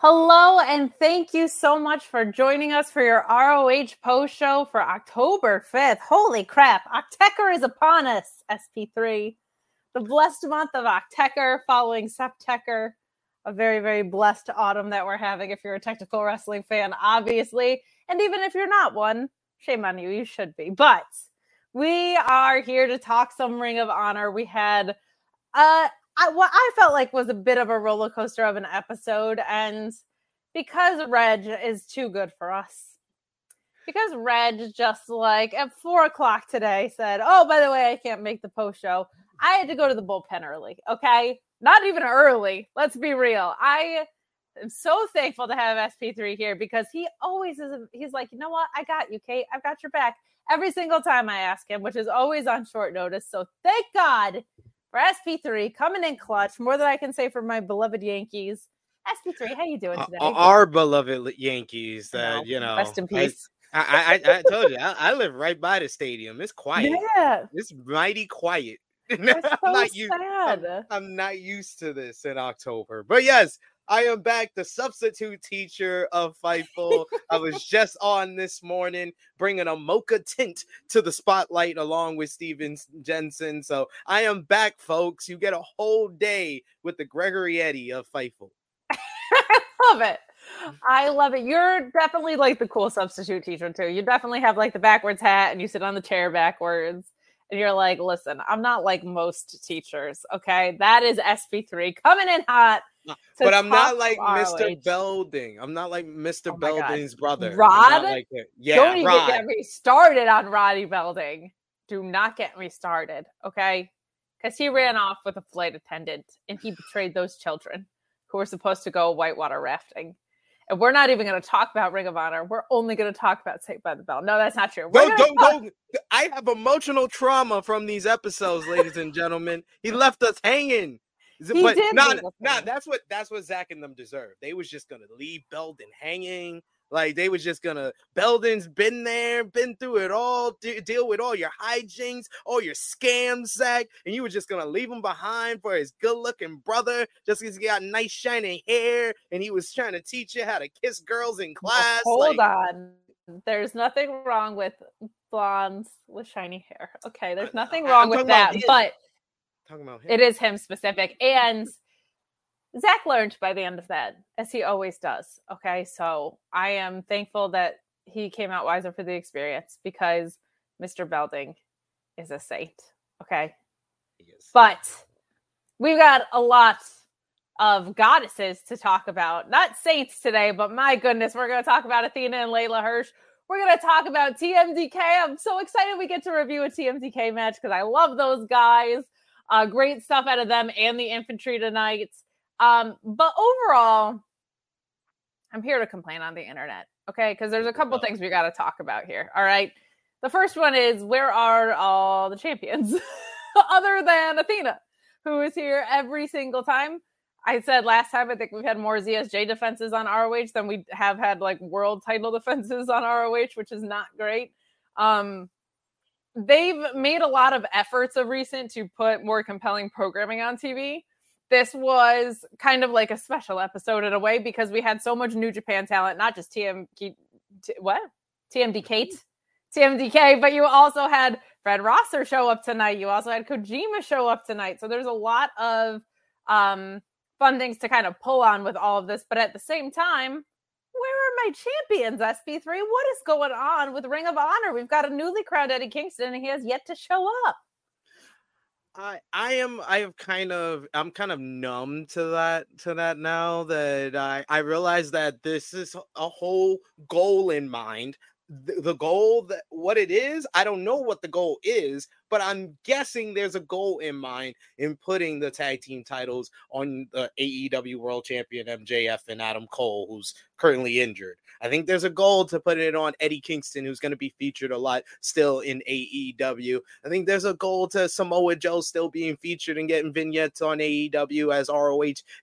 Hello, and thank you so much for joining us for your ROH post show for October 5th. Holy crap, Octecker is upon us, SP3. The blessed month of Octecker following Septeker. A very, very blessed autumn that we're having if you're a technical wrestling fan, obviously. And even if you're not one, shame on you, you should be. But we are here to talk some Ring of Honor. We had uh I, what I felt like was a bit of a roller coaster of an episode, and because Reg is too good for us, because Reg just like at four o'clock today said, "Oh, by the way, I can't make the post show. I had to go to the bullpen early. Okay, not even early. Let's be real. I am so thankful to have SP3 here because he always is. He's like, you know what? I got you, Kate. I've got your back every single time I ask him, which is always on short notice. So thank God for SP3 coming in clutch. More than I can say for my beloved Yankees. SP3, how you doing uh, today? Uh, our beloved Yankees, that uh, you know, rest in peace. I, I, I told you, I, I, live right by the stadium. It's quiet. Yeah, it's mighty quiet. I'm, so not used, I'm, I'm not used to this in October, but yes, I am back, the substitute teacher of Fightful. I was just on this morning bringing a mocha tint to the spotlight along with Steven Jensen. So I am back, folks. You get a whole day with the Gregory Eddie of Fightful. love it. I love it. You're definitely like the cool substitute teacher, too. You definitely have like the backwards hat and you sit on the chair backwards and you're like, listen, I'm not like most teachers. Okay. That is SP3 coming in hot uh, but I'm not like Mr. Belding. I'm not like Mr. Oh Belding's brother. Rod? Like yeah, Don't even get me started on Roddy Belding. Do not get me started, okay? Because he ran off with a flight attendant and he betrayed those children who were supposed to go whitewater rafting. And we're not even going to talk about Ring of Honor. We're only going to talk about Saved by the Bell. No, that's not true. Don't, don't, talk- don't. I have emotional trauma from these episodes, ladies and gentlemen. He left us hanging. He but did not, nah, that's what that's what Zach and them deserve. They was just gonna leave Belden hanging. Like they was just gonna Belden's been there, been through it all, de- deal with all your hijinks, all your scams, Zach, and you were just gonna leave him behind for his good-looking brother, just because he got nice shiny hair and he was trying to teach you how to kiss girls in uh, class. Hold like, on, there's nothing wrong with blondes with shiny hair. Okay, there's nothing wrong with that, but talking about him. It is him specific. And Zach learned by the end of that, as he always does. Okay. So I am thankful that he came out wiser for the experience because Mr. Belding is a saint. Okay. Yes. But we've got a lot of goddesses to talk about. Not saints today, but my goodness, we're going to talk about Athena and Leyla Hirsch. We're going to talk about TMDK. I'm so excited we get to review a TMDK match because I love those guys. Uh, great stuff out of them and the infantry tonight. Um, but overall, I'm here to complain on the internet, okay? Because there's a couple things we got to talk about here. All right. The first one is where are all the champions other than Athena, who is here every single time? I said last time I think we've had more ZSJ defenses on ROH than we have had like world title defenses on ROH, which is not great. Um, they've made a lot of efforts of recent to put more compelling programming on TV. This was kind of like a special episode in a way because we had so much New Japan talent, not just TM what TMDK, TMDK, but you also had Fred Rosser show up tonight. You also had Kojima show up tonight. So there's a lot of um, fun things to kind of pull on with all of this. But at the same time, where are my champions, SP3? What is going on with Ring of Honor? We've got a newly crowned Eddie Kingston, and he has yet to show up. I I am I have kind of I'm kind of numb to that to that now that I I realize that this is a whole goal in mind the, the goal that what it is i don't know what the goal is but i'm guessing there's a goal in mind in putting the tag team titles on the aew world champion mjf and adam cole who's currently injured. I think there's a goal to put it on eddie kingston who's going to be featured a lot still in aew i think there's a goal to samoa joe still being featured and getting vignettes on aew as roh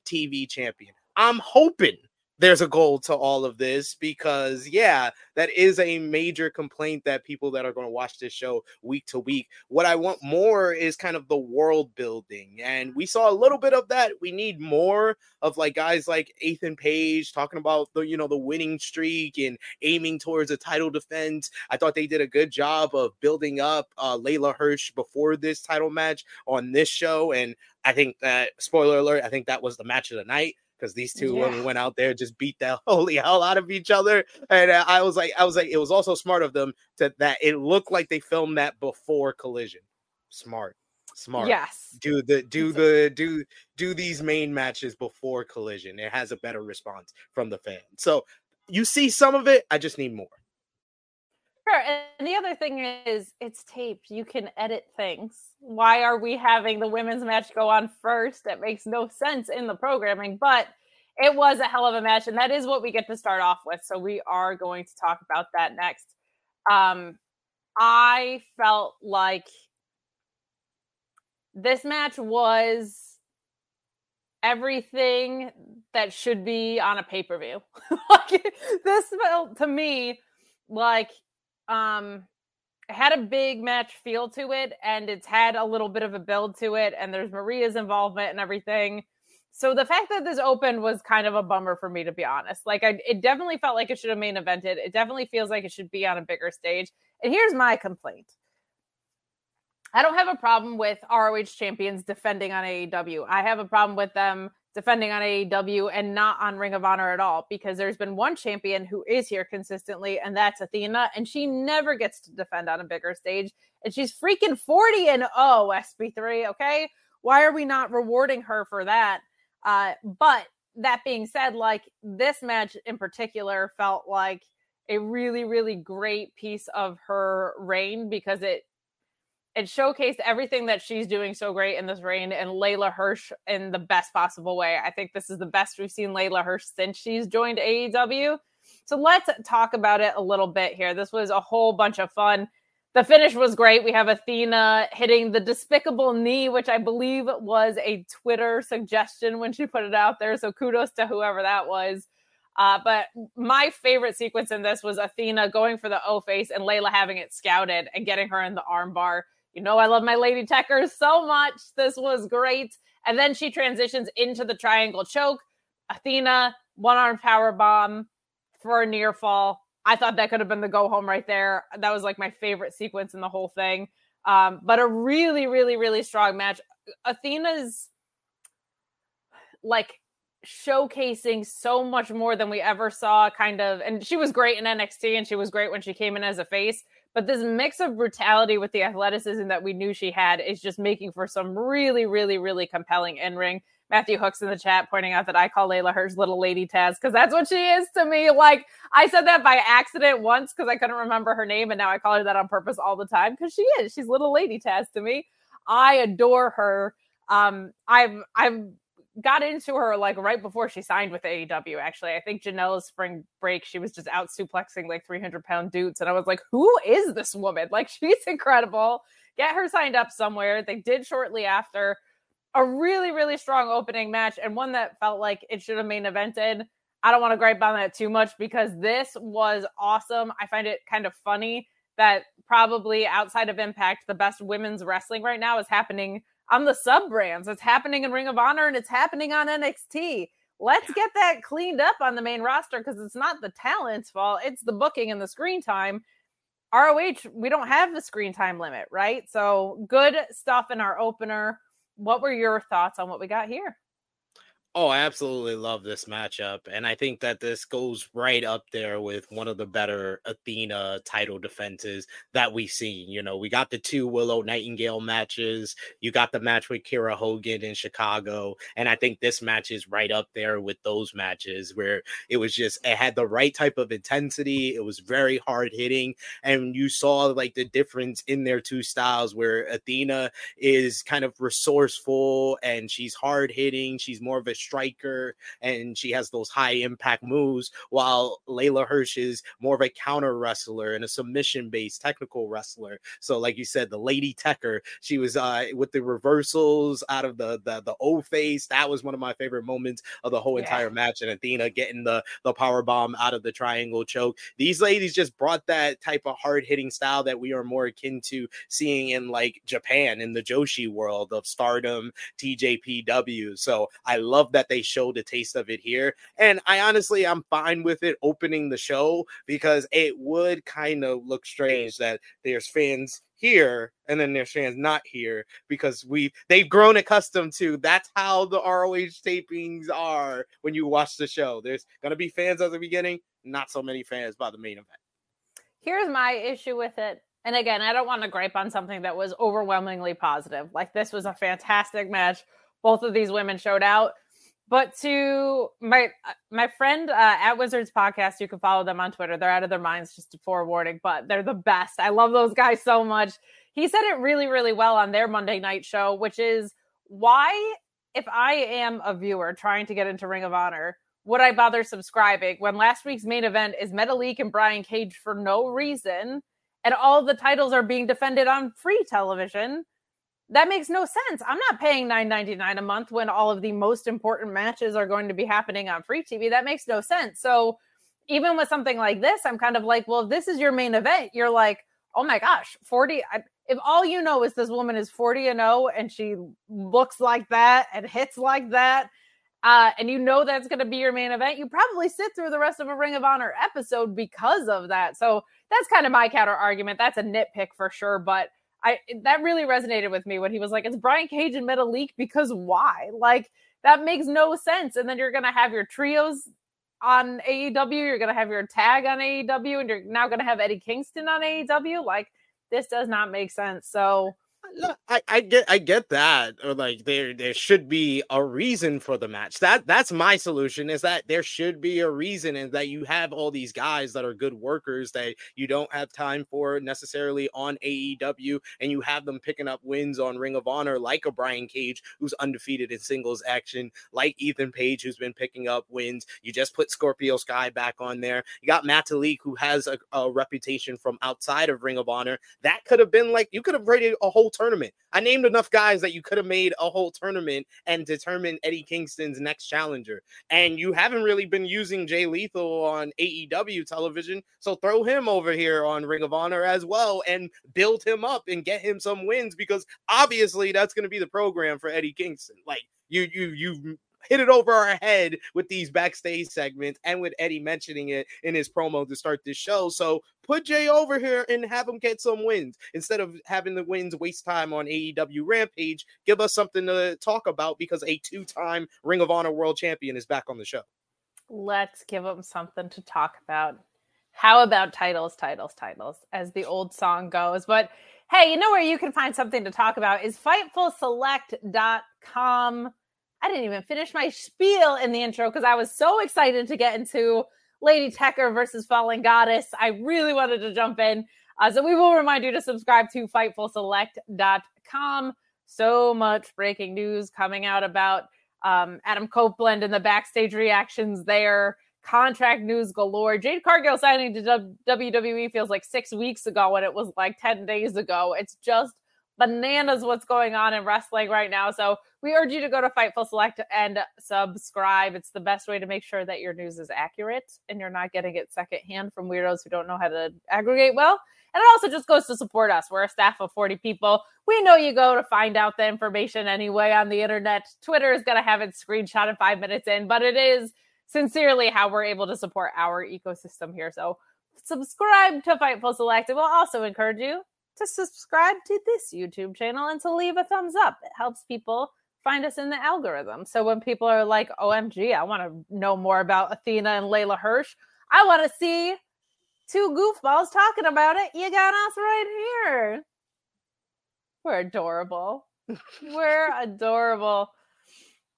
tv champion. I'm hoping there's a goal to all of this because yeah that is a major complaint that people that are going to watch this show week to week. What i want more is kind of the world building and we saw a little bit of that. We need more of like guys like ethan page talking about the you know the winning streak and aiming towards a title defense. I thought they did a good job of building up uh leyla hirsch before this title match on this show and i think that spoiler alert i think that was the match of the night because these two yeah. women went out there just beat the holy hell out of each other and uh, i was like i was like it was also smart of them to that it looked like they filmed that before collision. Smart smart. Yes. Do the do the do do these main matches before collision. It has a better response from the fans. So you see some of it i just need more Sure. And the other thing is, it's taped. You can edit things. Why are we having the women's match go on first? It makes no sense in the programming, but it was a hell of a match. And that is what we get to start off with. So we are going to talk about that next. Um, I felt like this match was everything that should be on a pay per view. like, this felt to me like um had a big match feel to it and it's had a little bit of a build to it and there's maria's involvement and everything. So the fact that this opened was kind of a bummer for me to be honest. Like I, it definitely felt like it should have main evented. It definitely feels like it should be on a bigger stage. And here's my complaint. I don't have a problem with roh champions defending on aew i have a problem with them defending on AEW and not on Ring of Honor at all because there's been one champion who is here consistently, and that's Athena, and she never gets to defend on a bigger stage. And she's freaking 40 and oh, SP3, okay? Why are we not rewarding her for that? Uh, but that being said, like this match in particular felt like a really, really great piece of her reign because it it showcased everything that she's doing so great in this reign and Leyla Hirsch in the best possible way. I think this is the best we've seen Leyla Hirsch since she's joined AEW. So let's talk about it a little bit here. This was a whole bunch of fun. The finish was great. We have Athena hitting the despicable knee, which I believe was a Twitter suggestion when she put it out there. So kudos to whoever that was. Uh, but my favorite sequence in this was Athena going for the O face and Leyla having it scouted and getting her in the armbar. You know, I love my Lady Tekkers so much. This was great. And then she transitions into the triangle choke. Athena, one arm power bomb for a near fall. I thought that could have been the go home right there. That was like my favorite sequence in the whole thing. Um, but a really, really, really strong match. Athena's like showcasing so much more than we ever saw, kind of. And she was great in NXT and she was great when she came in as a face. But this mix of brutality with the athleticism that we knew she had is just making for some really, really, really compelling in ring. Matthew Hooks in the chat pointing out that I call Leyla Hirsch little lady Taz because that's what she is to me. Like I said that by accident once because I couldn't remember her name, and now I call her that on purpose all the time because she is. She's little lady Taz to me. I adore her. Um, I've I've got into her like right before she signed with AEW. Actually, I think Janela's spring break, she was just out suplexing like 300 pound dudes, and I was like, "Who is this woman? Like, she's incredible." Get her signed up somewhere. They did shortly after a really, really strong opening match and one that felt like it should have main evented. I don't want to gripe on that too much because this was awesome. I find it kind of funny that probably outside of Impact, the best women's wrestling right now is happening on the sub brands. It's happening in Ring of Honor and it's happening on NXT. Let's get that cleaned up on the main roster because it's not the talent's fault, it's the booking and the screen time. ROH, we don't have the screen time limit, right? So good stuff in our opener what were your thoughts on what we got here? Oh, I absolutely love this matchup. And I think that this goes right up there with one of the better Athena title defenses that we've seen. You know, we got the two Willow Nightingale matches, you got the match with Kiera Hogan in Chicago. And I think this match is right up there with those matches where it was just, it had the right type of intensity. It was very hard hitting. And you saw like the difference in their two styles where Athena is kind of resourceful and she's hard hitting. She's more of a striker and she has those high impact moves, while Leyla Hirsch is more of a counter wrestler and a submission based technical wrestler. So, like you said, the Lady Tekker, she was uh, with the reversals out of the the, the O face. That was one of my favorite moments of the whole yeah. entire match. And Athena getting the the power bomb out of the triangle choke. These ladies just brought that type of hard hitting style that we are more akin to seeing in like Japan in the Joshi world of Stardom, TJPW. So I love that they showed a taste of it here. And I honestly, I'm fine with it opening the show because it would kind of look strange that there's fans here and then there's fans not here because we they've grown accustomed to that's how the ROH tapings are when you watch the show. There's gonna be fans at the beginning, not so many fans by the main event. Here's my issue with it. And again, I don't want to gripe on something that was overwhelmingly positive. Like this was a fantastic match. Both of these women showed out but to my uh, my friend uh, at Wizards Podcast, you can follow them on Twitter. They're out of their minds, just a forewarning, but they're the best. I love those guys so much. He said it really, really well on their Monday night show, which is why, if I am a viewer trying to get into Ring of Honor, would I bother subscribing when last week's main event is Metalik and Brian Cage for no reason, and all the titles are being defended on free television? That makes no sense. I'm not paying 9.99 a month when all of the most important matches are going to be happening on free TV. That makes no sense. So even with something like this, I'm kind of like, well, if this is your main event, you're like, oh my gosh, 40 I, if all you know is this woman is 40 and 0 and she looks like that and hits like that, uh, and you know that's going to be your main event, you probably sit through the rest of a Ring of Honor episode because of that. So that's kind of my counter argument. That's a nitpick for sure, but I that really resonated with me when he was like, "It's Brian Cage and Metalik because why?" Like that makes no sense. And then you're gonna have your trios on AEW, you're gonna have your tag on AEW, and you're now gonna have Eddie Kingston on AEW. Like this does not make sense. So I, I get I get that or like there there should be a reason for the match. That that's my solution is that there should be a reason and that you have all these guys that are good workers that you don't have time for necessarily on AEW and you have them picking up wins on Ring of Honor like a Brian Cage who's undefeated in singles action like Ethan Page who's been picking up wins. You just put Scorpio Sky back on there. You got Metalik who has a, a reputation from outside of Ring of Honor. That could have been like you could have rated a whole tournament. I named enough guys that you could have made a whole tournament and determined Eddie Kingston's next challenger. And you haven't really been using Jay Lethal on AEW television. So throw him over here on Ring of Honor as well and build him up and get him some wins because obviously that's going to be the program for Eddie Kingston. Like you you you hit it over our head with these backstage segments and with Eddie mentioning it in his promo to start this show. So put Jay over here and have him get some wins instead of having the wins waste time on AEW Rampage. Give us something to talk about because a two time Ring of Honor world champion is back on the show. Let's give him something to talk about. How about titles, titles, titles, as the old song goes? But hey, you know where you can find something to talk about is FightfulSelect.com I didn't even finish my spiel in the intro because I was so excited to get into Lady Tekker versus Fallen Goddess. I really wanted to jump in. Uh, so we will remind you to subscribe to FightfulSelect.com. So much breaking news coming out about um, Adam Copeland and the backstage reactions there. Contract news galore. Jade Cargill signing to WWE feels like six weeks ago when it was like 10 days ago. It's just bananas what's going on in wrestling right now. So we urge you to go to Fightful Select and subscribe. It's the best way to make sure that your news is accurate and you're not getting it secondhand from weirdos who don't know how to aggregate well. And it also just goes to support us. We're a staff of 40 people. We know you go to find out the information anyway on the internet. Twitter is going to have it screenshotted five minutes in, but it is sincerely how we're able to support our ecosystem here. So subscribe to Fightful Select. And we'll also encourage you to subscribe to this YouTube channel and to leave a thumbs up. It helps people find us in the algorithm. So when people are like, OMG, I want to know more about Athena and Leyla Hirsch, I want to see two goofballs talking about it. You got us right here. We're adorable. We're adorable.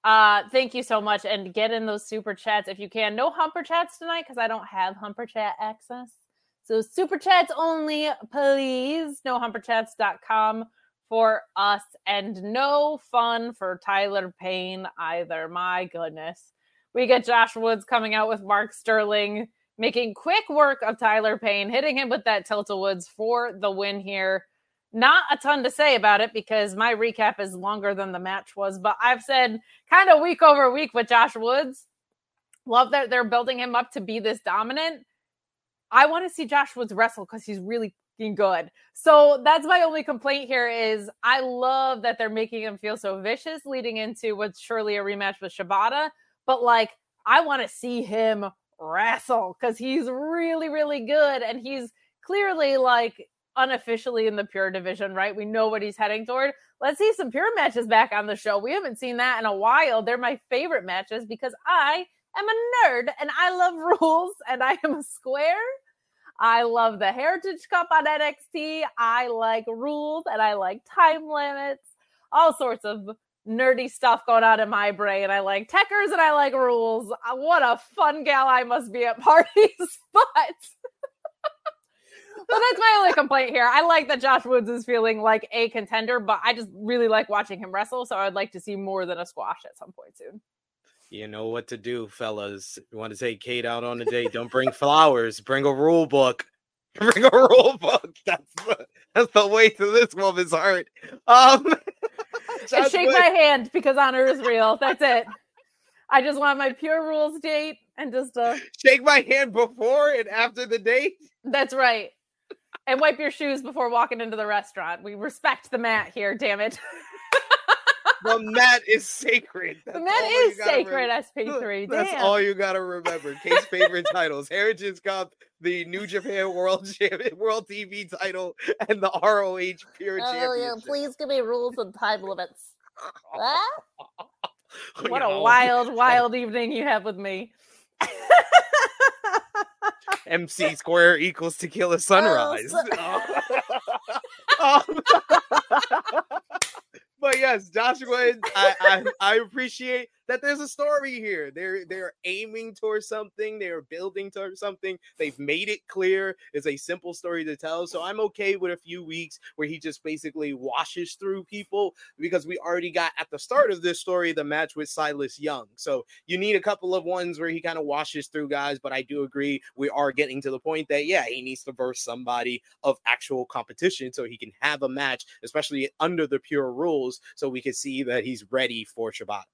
Uh, thank you so much. And get in those super chats if you can. No humper chats tonight because I don't have humper chat access. So super chats only, please. NoHumperChats.com for us and no fun for Tyler Payne either. My goodness. We get Josh Woods coming out with Mark Sterling, making quick work of Tyler Payne, hitting him with that tilt woods for the win here. Not a ton to say about it because my recap is longer than the match was, but I've said kind of week over week with Josh Woods. Love that they're building him up to be this dominant. I want to see Josh Woods wrestle because he's really good. So that's my only complaint here is I love that they're making him feel so vicious leading into what's surely a rematch with Shibata. But like, I want to see him wrestle because he's really, really good. And he's clearly like unofficially in the pure division, right? We know what he's heading toward. Let's see some pure matches back on the show. We haven't seen that in a while. They're my favorite matches because I am a nerd and I love rules and I am a square. I love the Heritage Cup on NXT. I like rules and I like time limits, all sorts of nerdy stuff going on in my brain. I like Tekkers and I like rules. Uh, what a fun gal I must be at parties, but. but that's my only complaint here. I like that Josh Woods is feeling like a contender, but I just really like watching him wrestle. So I'd like to see more than a squash at some point soon. You know what to do, fellas. You want to take Kate out on a date? Don't bring flowers. Bring a rule book. Bring a rule book. That's the, that's the way to this woman's heart. Um, and shake my hand because honor is real. That's it. I just want my pure rules date and just uh, shake my hand before and after the date. That's right. And wipe your shoes before walking into the restaurant. We respect the mat here, damn it. the mat is sacred. That's the mat is sacred, SP3. That's Damn. all you gotta remember. Case favorite titles: Heritage Cup, the New Japan World Champion, World TV title, and the ROH Pure oh, Championship. Yeah, please give me rules and time limits. what a wild, wild evening you have with me. MC square equals tequila sunrise. Oh, so- um, but yes, Joshua, I, I, I appreciate that there's a story here. They're they're aiming towards something. They're building towards something. They've made it clear. It's a simple story to tell. So I'm okay with a few weeks where he just basically washes through people because we already got at the start of this story the match with Silas Young. So you need a couple of ones where he kind of washes through guys. But I do agree we are getting to the point that yeah, he needs to verse somebody of actual competition so he can have a match, especially under the pure rules, so we can see that he's ready for Shibata.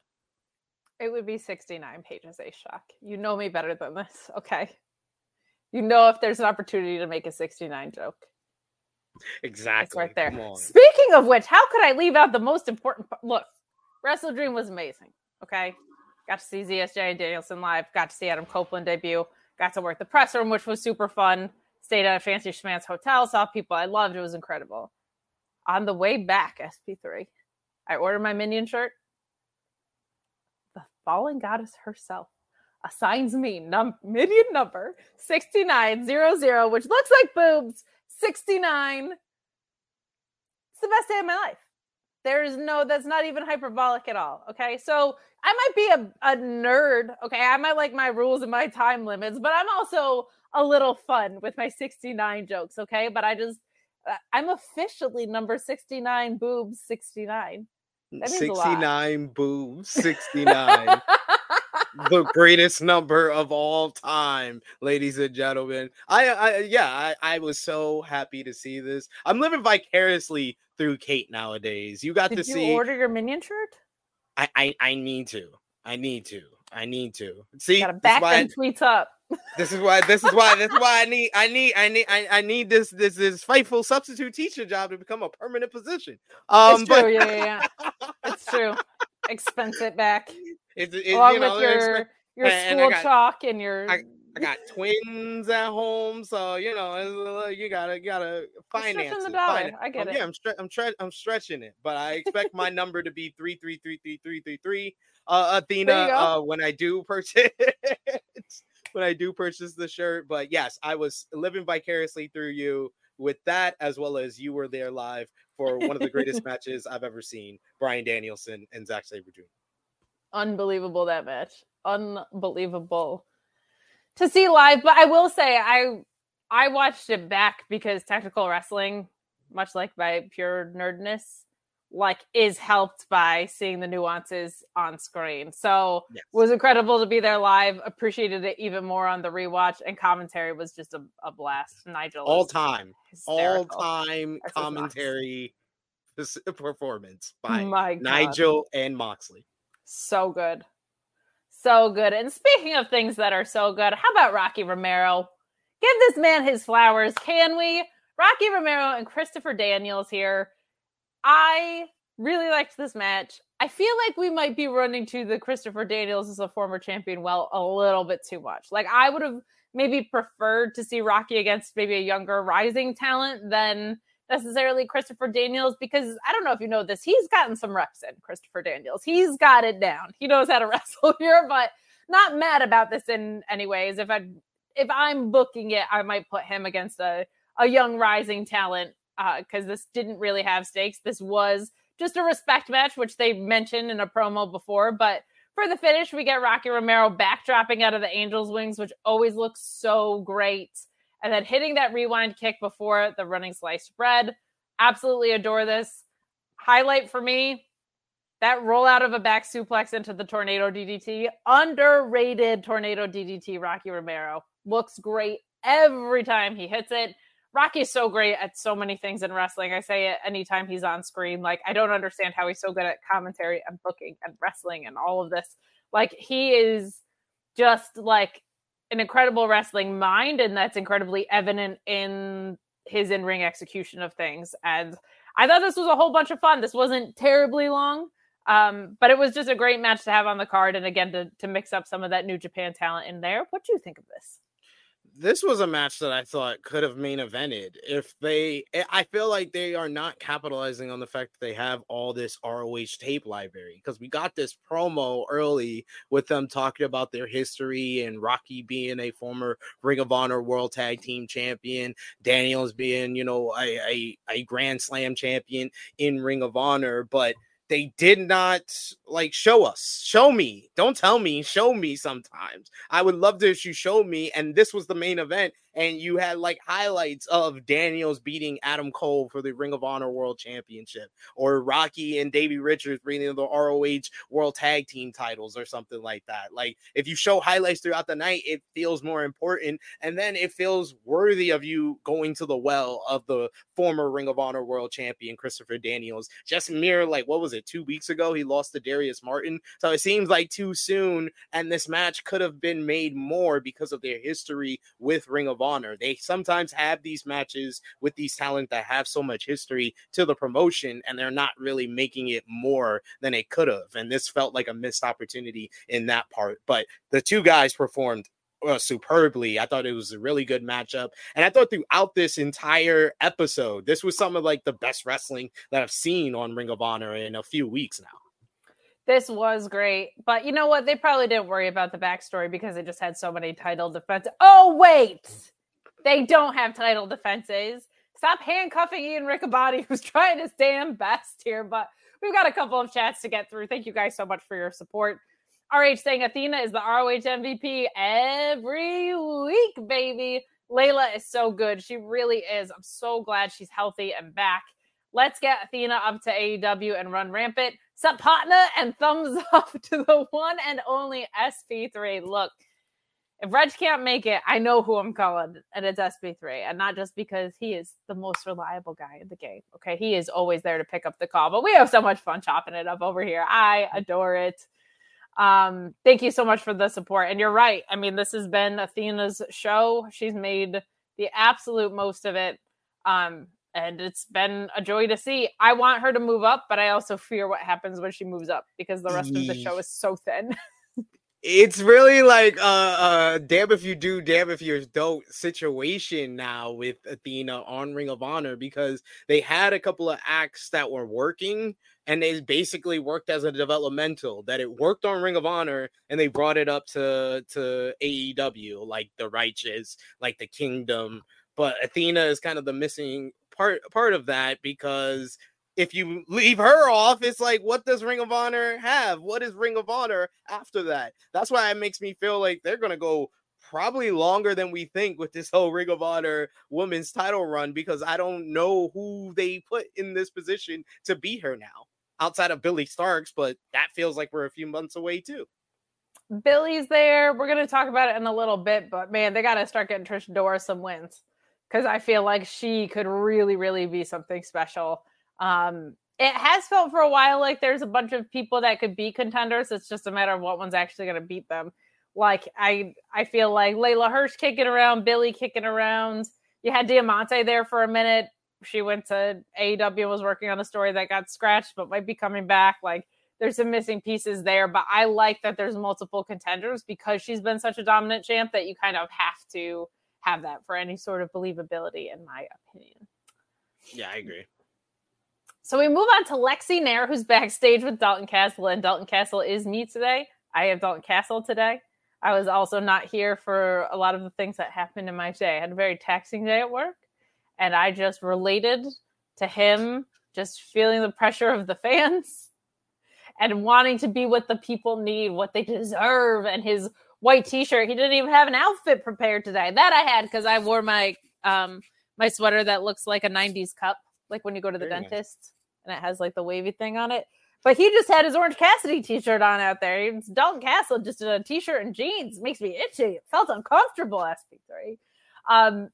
It would be 69 pages, A shock. You know me better than this. Okay. You know if there's an opportunity to make a 69 joke. Exactly. It's right there. Speaking of which, how could I leave out the most important part? Look, Wrestle Dream was amazing. Okay. Got to see ZSJ and Danielson live. Got to see Adam Copeland debut. Got to work the press room, which was super fun. Stayed at a fancy schman's hotel. Saw people I loved. It was incredible. On the way back, SP3, I ordered my minion shirt fallen goddess herself assigns me num- minion number 6900, which looks like boobs. 69. It's the best day of my life. There's no, that's not even hyperbolic at all. Okay. So I might be a, a nerd. Okay. I might like my rules and my time limits, but I'm also a little fun with my 69 jokes. Okay. But I just, I'm officially number 69 boobs 69. 69 boobs 69 the greatest number of all time ladies and gentlemen. I, I yeah I, I was so happy to see this. I'm living vicariously through kate nowadays. You got Did to you see order your minion shirt? I, I i need to. I need to. I need to. See you Gotta back them tweets up. This is why this is why this is why I need I need I need I, I need this this this faithful substitute teacher job to become a permanent position. Um it's true. but yeah, yeah, yeah. It's true. Expense it back. it's, it, Along you know, with your your and I school got- chalk and your I got twins at home, so you know uh, you gotta you gotta finance the it, dollar. finan- I get um, it. Yeah, I'm stre- I'm stre- I'm stretching it, but I expect my number to be three three three three three three three. Uh, Athena, There you go. uh, when I do purchase when I do purchase the shirt, but yes, I was living vicariously through you with that, as well as you were there live for one of the greatest matches I've ever seen: Bryan Danielson and Zack Sabre Jr. unbelievable that match unbelievable to see live but i will say i i watched it back because technical wrestling much like my pure nerdness like is helped by seeing the nuances on screen so Yes. it was incredible to be there live appreciated it even more on the rewatch and commentary was just a, a blast nigel all time, all time That's commentary performance by my God. Nigel and Moxley. So good. So good. And speaking of things that are so good, how about Rocky Romero? Give this man his flowers, can we? Rocky Romero and Christopher Daniels here. I really liked this match. I feel like we might be running to the Christopher Daniels as a former champion well a little bit too much. Like I would have maybe preferred to see Rocky against maybe a younger rising talent than necessarily Christopher Daniels because I don't know if you know this, he's gotten some reps in Christopher Daniels. He's got it down. He knows how to wrestle here, but not mad about this in any ways. If I if I'm booking it, I might put him against a a young rising talent Uh, because this didn't really have stakes. This was just a respect match, which they mentioned in a promo before. But for the finish, we get Rocky Romero backdropping out of the Angels' wings, which always looks so great and then hitting that rewind kick before the running sliced bread. Absolutely adore this. Highlight for me that rollout of a back suplex into the tornado DDT. Underrated tornado DDT, Rocky Romero. Looks great every time he hits it. Rocky's so great at so many things in wrestling. I say it anytime he's on screen. Like, I don't understand how he's so good at commentary and booking and wrestling and all of this. Like, he is just like an incredible wrestling mind, and that's incredibly evident in his in ring execution of things. And I thought this was a whole bunch of fun. This wasn't terribly long, um, but it was just a great match to have on the card. And again, to, to mix up some of that New Japan talent in there. What do you think of this? This was a match that I thought could have main evented if they. I- I feel like they are not capitalizing on the fact that they have all this ROH tape library because we got this promo early with them talking about their history and Rocky being a former Ring of Honor World Tag Team Champion, Daniels being, you know, a, a, a Grand Slam champion in Ring of Honor, but they did not like show us. Show me. Don't tell me. Show me sometimes. I would love to if you showed me and this was the main event and you had like highlights of daniels beating adam cole for the ring of honor world championship or rocky and davey richards bringing the roh world tag team titles or something like that. Like if you show highlights throughout the night it feels more important and then it feels worthy of you going to the well of the former ring of honor world champion christopher daniels. Just mere like what was it two weeks ago he lost to darius martin? So it seems like too soon and this match could have been made more because of their history with ring of honor they sometimes have these matches with these talent that have so much history to the promotion and they're not really making it more than it could have and this felt like a missed opportunity in that part but the two guys performed uh, superbly. I thought it was a really good matchup. And I thought throughout this entire episode, this was some of like the best wrestling that I've seen on Ring of Honor in a few weeks now. This was great, but you know what? They probably didn't worry about the backstory because they just had so many title defenses. Oh wait, they don't have title defenses. Stop handcuffing Ian Riccaboni, who's trying his damn best here. But we've got a couple of chats to get through. Thank you guys so much for your support. RH saying Athena is the ROH MVP every week, baby. Leyla is so good. She really is. I'm so glad she's healthy and back. Let's get Athena up to AEW and run rampant. Sup, partner, and thumbs up to the one and only SP3. Look, if Reg can't make it, I know who I'm calling, and it's SP3. And not just because he is the most reliable guy in the game. Okay. He is always there to pick up the call, but we have so much fun chopping it up over here. I adore it. Um, thank you so much for the support. And you're right. I mean, this has been Athena's show. She's made the absolute most of it. Um, and it's been a joy to see. I want her to move up, but I also fear what happens when she moves up because the rest of the show is so thin. it's really like uh uh damn if you do damn if you don't situation now with athena on ring of honor because they had a couple of acts that were working and they basically worked as a developmental that it worked on ring of honor and they brought it up to to aew like the righteous like the kingdom but athena is kind of the missing part part of that because if you leave her off, it's like, what does Ring of Honor have? What is Ring of Honor after that? That's why it makes me feel like they're gonna go probably longer than we think with this whole Ring of Honor women's title run because I don't know who they put in this position to beat her now outside of Billie Starkz, but that feels like we're a few months away too. Billie's there. We're going to talk about it in a little bit, but man, they got to start getting Trish Adora some wins because I feel like she could really, really be something special. Um, it has felt for a while like there's a bunch of people that could be contenders. It's just a matter of what one's actually going to beat them. Like I, I feel like Leyla Hirsch kicking around, Billie kicking around. You had Diamante there for a minute. She went to AEW was working on a story that got scratched, but might be coming back. Like there's some missing pieces there, but I like that there's multiple contenders because she's been such a dominant champ that you kind of have to have that for any sort of believability, in my opinion. Yeah, I agree. So we move on to Lexi Nair, who's backstage with Dalton Castle, and Dalton Castle is me today. I have Dalton Castle today. I was also not here for a lot of the things that happened in my day. I had a very taxing day at work, and I just related to him just feeling the pressure of the fans and wanting to be what the people need, what they deserve, and his white t-shirt. He didn't even have an outfit prepared today. That I had because I wore my um my sweater that looks like a 90s cup, like when you go to the Very dentist nice. and it has like the wavy thing on it. But he just had his Orange Cassidy t-shirt on out there. It's Dalton Castle just in a t-shirt and jeans. Makes me itchy. It felt uncomfortable, SP3. Um,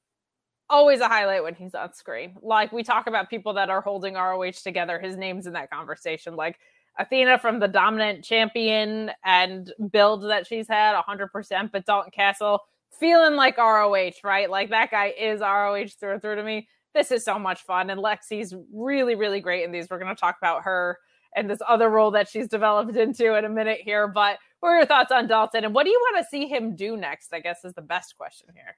always a highlight when he's on screen. Like we talk about people that are holding ROH together, his name's in that conversation. Like Athena from the dominant champion and build that she's had 100%, but Dalton Castle feeling like ROH, right? Like that guy is ROH through and through to me. This is so much fun. And Lexi's really, really great in these. We're going to talk about her and this other role that she's developed into in a minute here. But what are your thoughts on Dalton? And what do you want to see him do next? I guess is the best question here.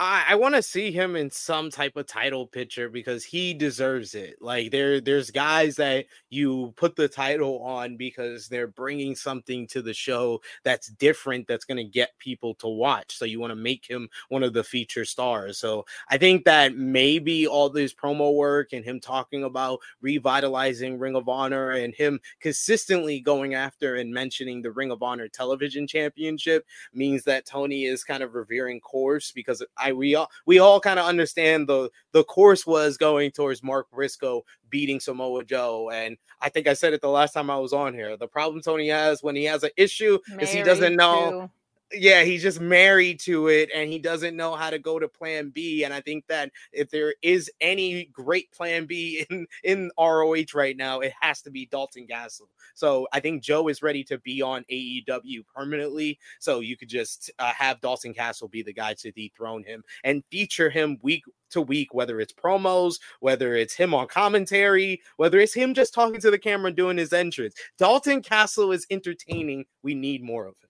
I, I want to see him in some type of title picture because he deserves it. Like there, there's guys that you put the title on because they're bringing something to the show that's different, that's going to get people to watch. So you want to make him one of the feature stars. So I think that maybe all this promo work and him talking about revitalizing Ring of Honor and him consistently going after and mentioning the Ring of Honor Television Championship means that Tony is kind of revering course because I we all we all kind of understand the the course was going towards Mark Briscoe beating Samoa Joe, and I think I said it the last time I was on here. The problem Tony has when he has an issue Married is he doesn't know yeah, he's just married to it and he doesn't know how to go to plan B. And I think that if there is any great plan B in, in ROH right now, it has to be Dalton Castle. So I think Joe is ready to be on AEW permanently. So you could just uh, have Dalton Castle be the guy to dethrone him and feature him week to week, whether it's promos, whether it's him on commentary, whether it's him just talking to the camera and doing his entrance. Dalton Castle is entertaining. We need more of it.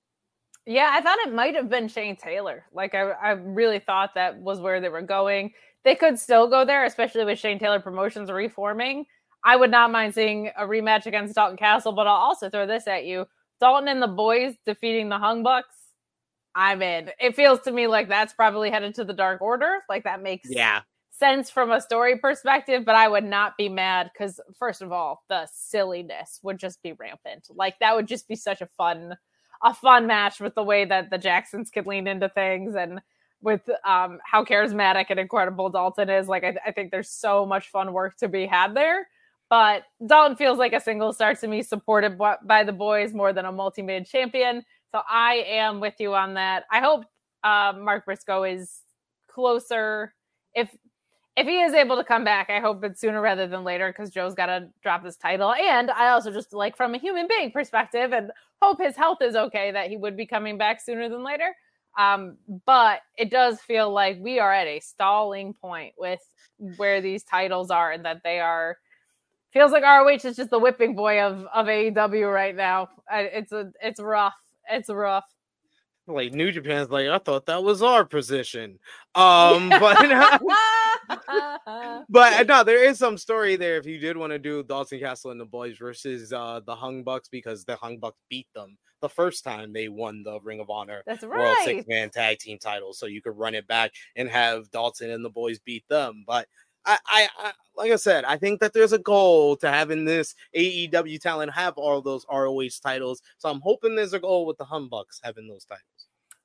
Yeah, I thought it might have been Shane Taylor. Like I, I really thought that was where they were going. They could still go there, especially with Shane Taylor Promotions reforming. I would not mind seeing a rematch against Dalton Castle, but I'll also throw this at you. Dalton and the boys defeating the Young Bucks. I'm in. It feels to me like that's probably headed to the Dark Order. Like that makes yeah sense from a story perspective, but I would not be mad because first of all, the silliness would just be rampant. Like that would just be such a fun a fun match with the way that the Jacksons could lean into things and with um, how charismatic and incredible Dalton is. Like, I, I, think there's so much fun work to be had there. But Dalton feels like a single star to me, supported by the boys more than a multi mid champion. So I am with you on that. I hope uh, Mark Briscoe is closer. If if he is able to come back, I hope it's sooner rather than later because Joe's got to drop this title. And I also just like from a human being perspective and hope his health is okay that he would be coming back sooner than later. Um, but it does feel like we are at a stalling point with where these titles are and that they are feels like ROH is just the whipping boy of of AEW right now. It's a it's rough. It's rough like New Japan's like, I thought that was our position. Um, but but no, there is some story there if you did want to do Dalton Castle and the boys versus uh the Young Bucks because the Young Bucks beat them the first time they won the Ring of Honor That's World right. Six Man Tag Team title. So you could run it back and have Dalton and the boys beat them. But I, I, I, like I said, I think that there's a goal to having this AEW talent have all those ROH titles. So I'm hoping there's a goal with the Young Bucks having those titles.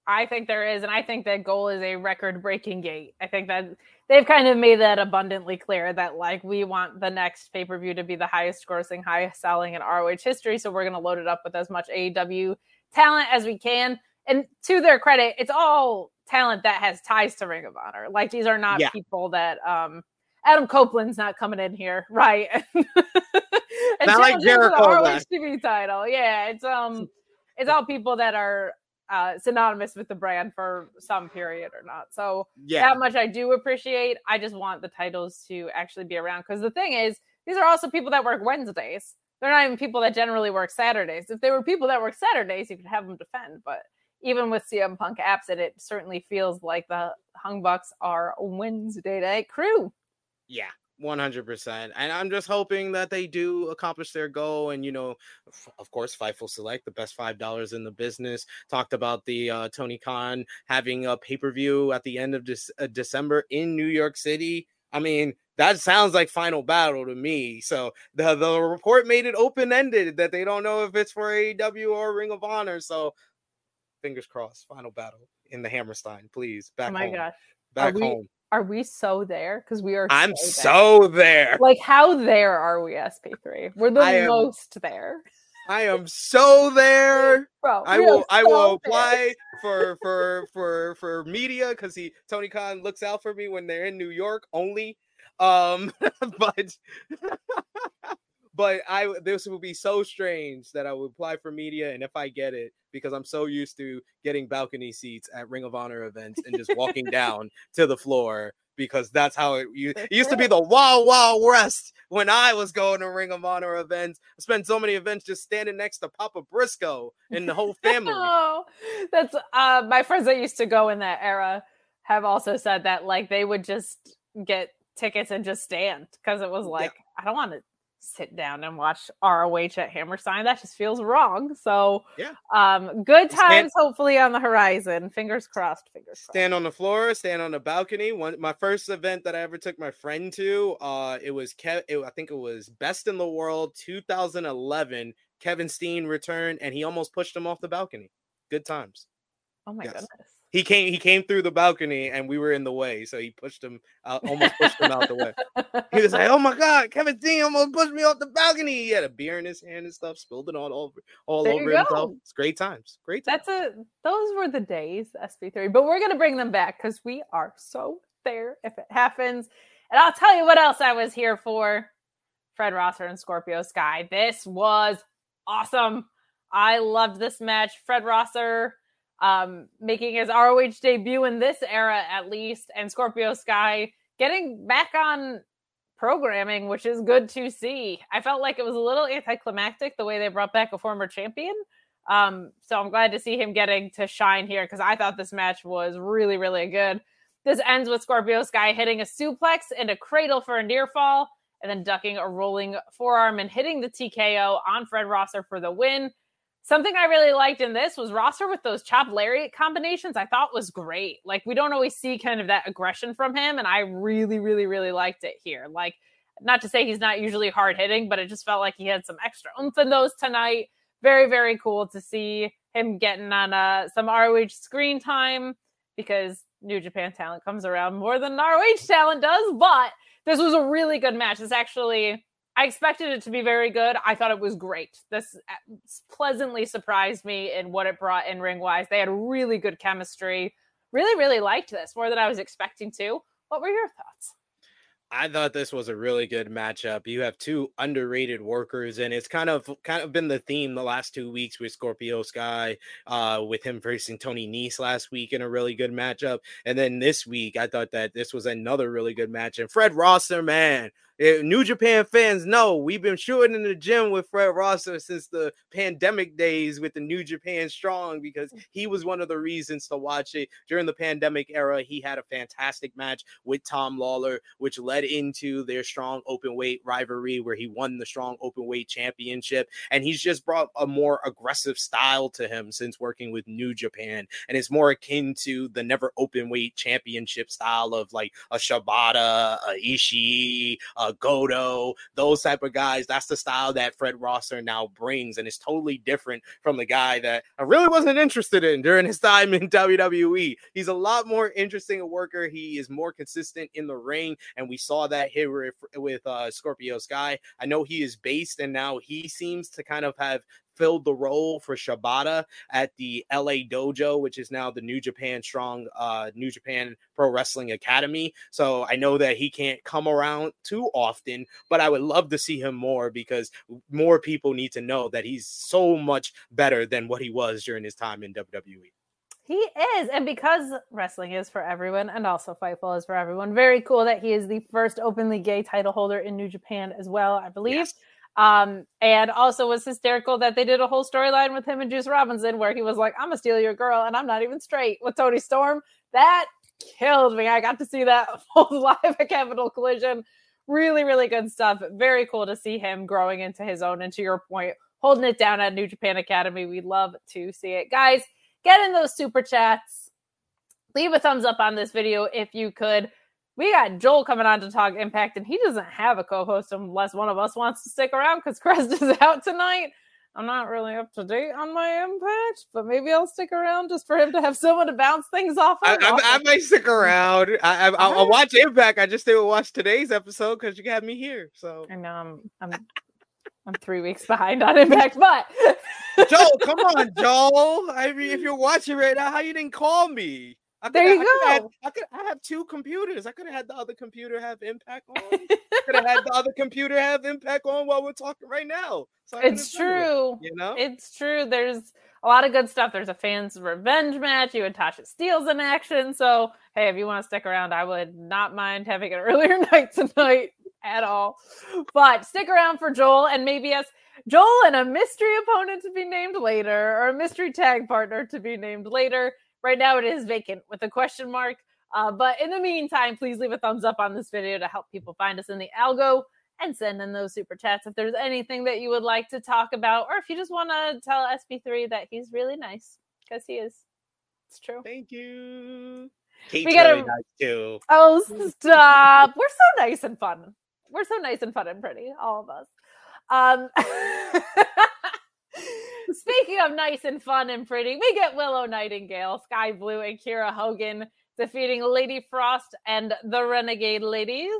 I think there is, and I think that goal is a record-breaking gate. I think that they've kind of made that abundantly clear that like we want the next pay-per-view to be the highest-grossing, highest-selling in ROH history, so we're going to load it up with as much AEW talent as we can. And to their credit, it's all talent that has ties to Ring of Honor. Like these are not Yeah. people that um Adam Copeland's not coming in here, right? and Not like for the Jericho, ROH. TV title. Yeah, it's um it's all people that are uh, synonymous with the brand for some period or not. So Yeah. that much I do appreciate. I just want the titles to actually be around because the thing is, these are also people that work Wednesdays. They're not even people that generally work Saturdays. If they were people that work Saturdays, you could have them defend. But even with CM Punk absent, it certainly feels like the Young Bucks are a Wednesday night crew. Yeah, one hundred percent. And I'm just hoping that they do accomplish their goal. And you know, f- of course, Fightful Select, the best five dollars in the business, talked about the uh, Tony Khan having a pay per view at the end of this uh, December in New York City. I mean, that sounds like Final Battle to me. So the the report made it open ended that they don't know if it's for AEW or Ring of Honor. So fingers crossed, Final Battle in the Hammerstein, please. Back oh my home. gosh. Back we home. Are we so there? Because we are I'm there. so there. like how there are we SP3? We're the I am- most there. I am so there. Bro, I will I so will there. apply for for for for media because he Tony Khan looks out for me when they're in New York only. Um but but I this will be so strange that I would apply for media and if I get it because I'm so used to getting balcony seats at Ring of Honor events and just walking down to the floor because that's how it, it used to be the wild wild west when I was going to Ring of Honor events. I spent so many events just standing next to Papa Briscoe and the whole family. Oh, that's uh my friends that used to go in that era have also said that like they would just get tickets and just stand because it was like I don't want to sit down and watch ROH at Hammerstein. That just feels wrong. So Yeah. um good Stand- times hopefully on the horizon. Fingers crossed, fingers crossed. stand on the floor, stand on the balcony. One my first event that I ever took my friend to, uh, it was Kev. It, I think it was Best in the World 2011. Kevin Steen returned, and he almost pushed him off the balcony. Good times. Oh my Yes. goodness. He came. He came through the balcony, and we were in the way, so he pushed him out. Almost pushed him out the way. He was like, "Oh my God, Kevin Steen almost pushed me off the balcony." He had a beer in his hand and stuff, spilled it all over, all There over himself. It's great times. Great times. That's a those were the days SP3, but we're gonna bring them back because we are so there if it happens. And I'll tell you what else I was here for: Fred Rosser and Scorpio Sky. This was awesome. I loved this match. Fred Rosser um, making his ROH debut in this era, at least, and Scorpio Sky getting back on programming, which is good to see. I felt like it was a little anticlimactic the way they brought back a former champion. Um, so I'm glad to see him getting to shine here because I thought this match was really, really good. This ends with Scorpio Sky hitting a suplex and a cradle for a near fall, and then ducking a rolling forearm and hitting the TKO on Fred Rosser for the win. Something I really liked in this was Rosser with those chop lariat combinations. I thought was great. Like we don't always see kind of that aggression from him, and I really, really, really liked it here. Like not to say he's not usually hard hitting, but it just felt like he had some extra oomph in those tonight. Very, very cool to see him getting on uh, some ROH screen time because New Japan talent comes around more than ROH talent does. But this was a really good match. This actually, I expected it to be very good. I thought it was great. This uh, pleasantly surprised me in what it brought in ring wise. They had really good chemistry. Really, really liked this more than I was expecting to. What were your thoughts? I thought this was a really good matchup. You have two underrated workers, and it's kind of kind of been the theme the last two weeks with Scorpio Sky, uh, with him facing Tony Nese last week in a really good matchup, and then this week I thought that this was another really good match. And Fred Rosser, man, New Japan fans know we've been shooting in the gym with Fred Rosser since the pandemic days with the New Japan Strong because mm. he was one of the reasons to watch it during the pandemic era. He had a fantastic match with Tom Lawlor, which led into their strong open weight rivalry where he won the strong open weight championship. And he's just brought a more aggressive style to him since working with New Japan. And it's more akin to the never open weight championship style of like a Shibata, a Ishii, a uh, Goto, those type of guys. That's the style that Fred Rosser now brings, and it's totally different from the guy that I really wasn't interested in during his time in WWE. He's a lot more interesting a worker. He is more consistent in the ring, and we saw that here with, with uh, Scorpio Sky. I know he is based, and now he seems to kind of have filled the role for Shibata at the LA Dojo, which is now the New Japan Strong, uh, New Japan Pro Wrestling Academy. So I know that he can't come around too often, but I would love to see him more because more people need to know that he's so much better than what he was during his time in WWE. He is. And because wrestling is for everyone and also Fightful is for everyone, very cool that he is the first openly gay title holder in New Japan as well, I believe. Yes. Um, and also was hysterical that they did a whole storyline with him and Juice Robinson where he was like, I'm gonna steal your girl and I'm not even straight with Toni Storm. That killed me. I got to see that live at Capital Collision. Really, really good stuff. Very cool to see him growing into his own. And to your point, holding it down at New Japan Academy. We'd love to see it. Guys, get in those super chats. Leave a thumbs up on this video if you could we got Joel coming on to talk Impact, and he doesn't have a co-host unless one of us wants to stick around because Crest is out tonight. I'm not really up to date on my Impact, but maybe I'll stick around just for him to have someone to bounce things off of. I, I, I might stick around. I, I, will watch Impact. I just didn't watch today's episode because you had me here. So I know I'm I'm I'm three weeks behind on Impact, but Joel, come on, Joel. I mean, if you're watching right now, how you didn't call me? I there you I go. Had, I could. I have two computers. I could have had the other computer have impact on. I could have had the other computer have impact on while we're talking right now. So it's true. It, you know, it's true. There's a lot of good stuff. There's a fans revenge match. You and Tasha Steelz in action. So hey, if you want to stick around, I would not mind having an earlier night tonight at all. But stick around for Joel and maybe us. Joel and a mystery opponent to be named later, or a mystery tag partner to be named later. Right now, it is vacant with a question mark. Uh, but in the meantime, please leave a thumbs up on this video to help people find us in the algo and send in those super chats if there's anything that you would like to talk about, or if you just want to tell SP3 that he's really nice because he is. It's true. Thank you. Kate's we gotta, really nice too. Oh, stop. We're so nice and fun. We're so nice and fun and pretty, all of us. Um, Speaking of nice and fun and pretty, we get Willow Nightingale, Sky Blue, and Kiera Hogan defeating Lady Frost and the Renegade Ladies.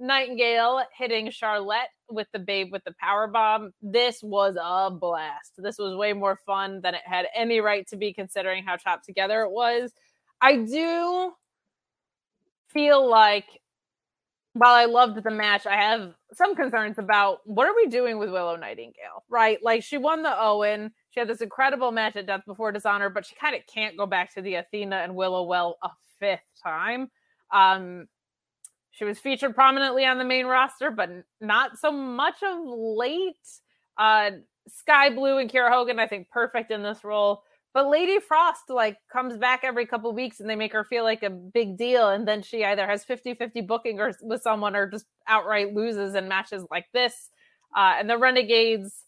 Nightingale hitting Charlette with the babe with the power bomb. This was a blast. This was way more fun than it had any right to be, considering how chopped together it was. I do feel like while I loved the match, I have some concerns about what are we doing with Willow Nightingale, right? Like she won the Owen, she had this incredible match at Death Before Dishonor, but she kind of can't go back to the Athena and Willow well a fifth time. Um, she was featured prominently on the main roster, but not so much of late. Uh, Skye Blue and Kiera Hogan, I think, perfect in this role. But Lady Frost like comes back every couple weeks and they make her feel like a big deal and then she either has 50-50 booking or with someone or just outright loses in matches like this. Uh, and the Renegades,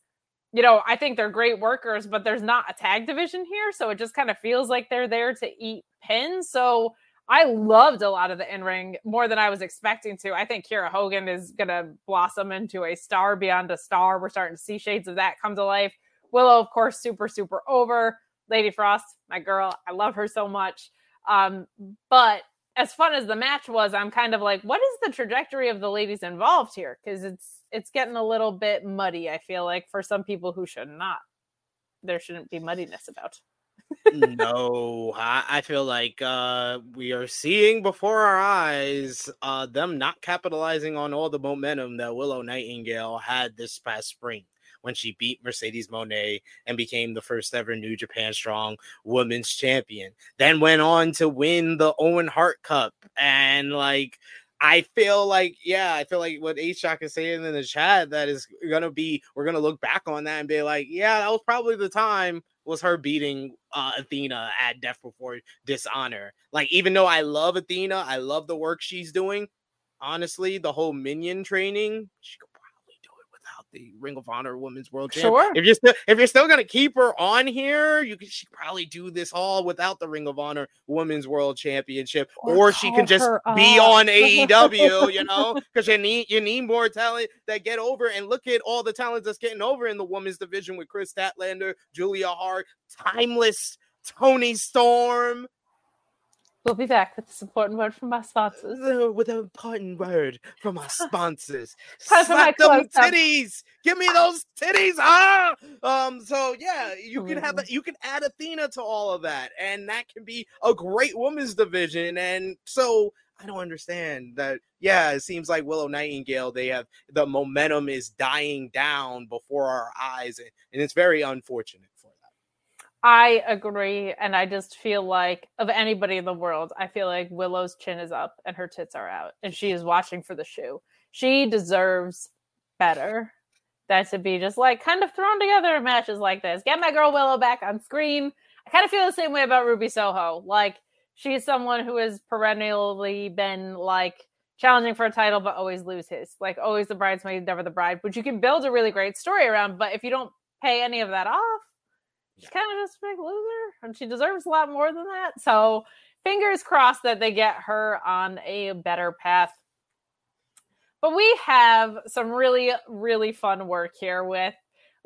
you know, I think they're great workers, but there's not a tag division here, so it just kind of feels like they're there to eat pins. So I loved a lot of the in ring more than I was expecting to. I think Kiera Hogan is going to blossom into a star beyond a star. We're starting to see shades of that come to life. Willow, of course, super, super over. Lady Frost, my girl, I love her so much. Um, but as fun as the match was, I'm kind of like, what is the trajectory of the ladies involved here? Because it's it's getting a little bit muddy. I feel like for some people who should not, there shouldn't be muddiness about. no, I, I, feel like uh, we are seeing before our eyes uh, them not capitalizing on all the momentum that Willow Nightingale had this past spring when she beat Mercedes Moné and became the first ever New Japan Strong Women's Champion. Then went on to win the Owen Hart Cup and like I feel like, yeah, I feel like what H Shock is saying in the chat that is gonna be, we're gonna look back on that and be like, yeah, that was probably the time was her beating uh, Athena at Death Before Dishonor. Like, even though I love Athena, I love the work she's doing. Honestly, the whole minion training, she the Ring of Honor Women's World Champ. Sure. If you're still if you're still gonna keep her on here, you can she probably do this all without the Ring of Honor Women's World Championship, or, or she can just be on AEW. You know, because you need you need more talent that get over. And look at all the talent that's getting over in the women's division with Kris Statlander, Julia Hart, Timeless, Toni Storm. We'll be back with this important word from our sponsors. With an important word from our sponsors. Slap them titties. Give me those titties. Ah. Um. So yeah, you can have a, you can add Athena to all of that, and that can be a great women's division. And so I don't understand that. Yeah, it seems like Willow Nightingale. They have the momentum is dying down before our eyes, and, and it's very unfortunate. I agree. And I just feel like, of anybody in the world, I feel like Willow's chin is up and her tits are out and she is watching for the shoe. She deserves better than to be just like kind of thrown together in matches like this. Get my girl Willow back on screen. I kind of feel the same way about Ruby Soho. Like, she's someone who has perennially been like challenging for a title, but always loses. Like, always the bridesmaid, never the bride, which you can build a really great story around. But if you don't pay any of that off, she's kind of just a big loser and she deserves a lot more than that. So fingers crossed that they get her on a better path. But we have some really, really fun work here with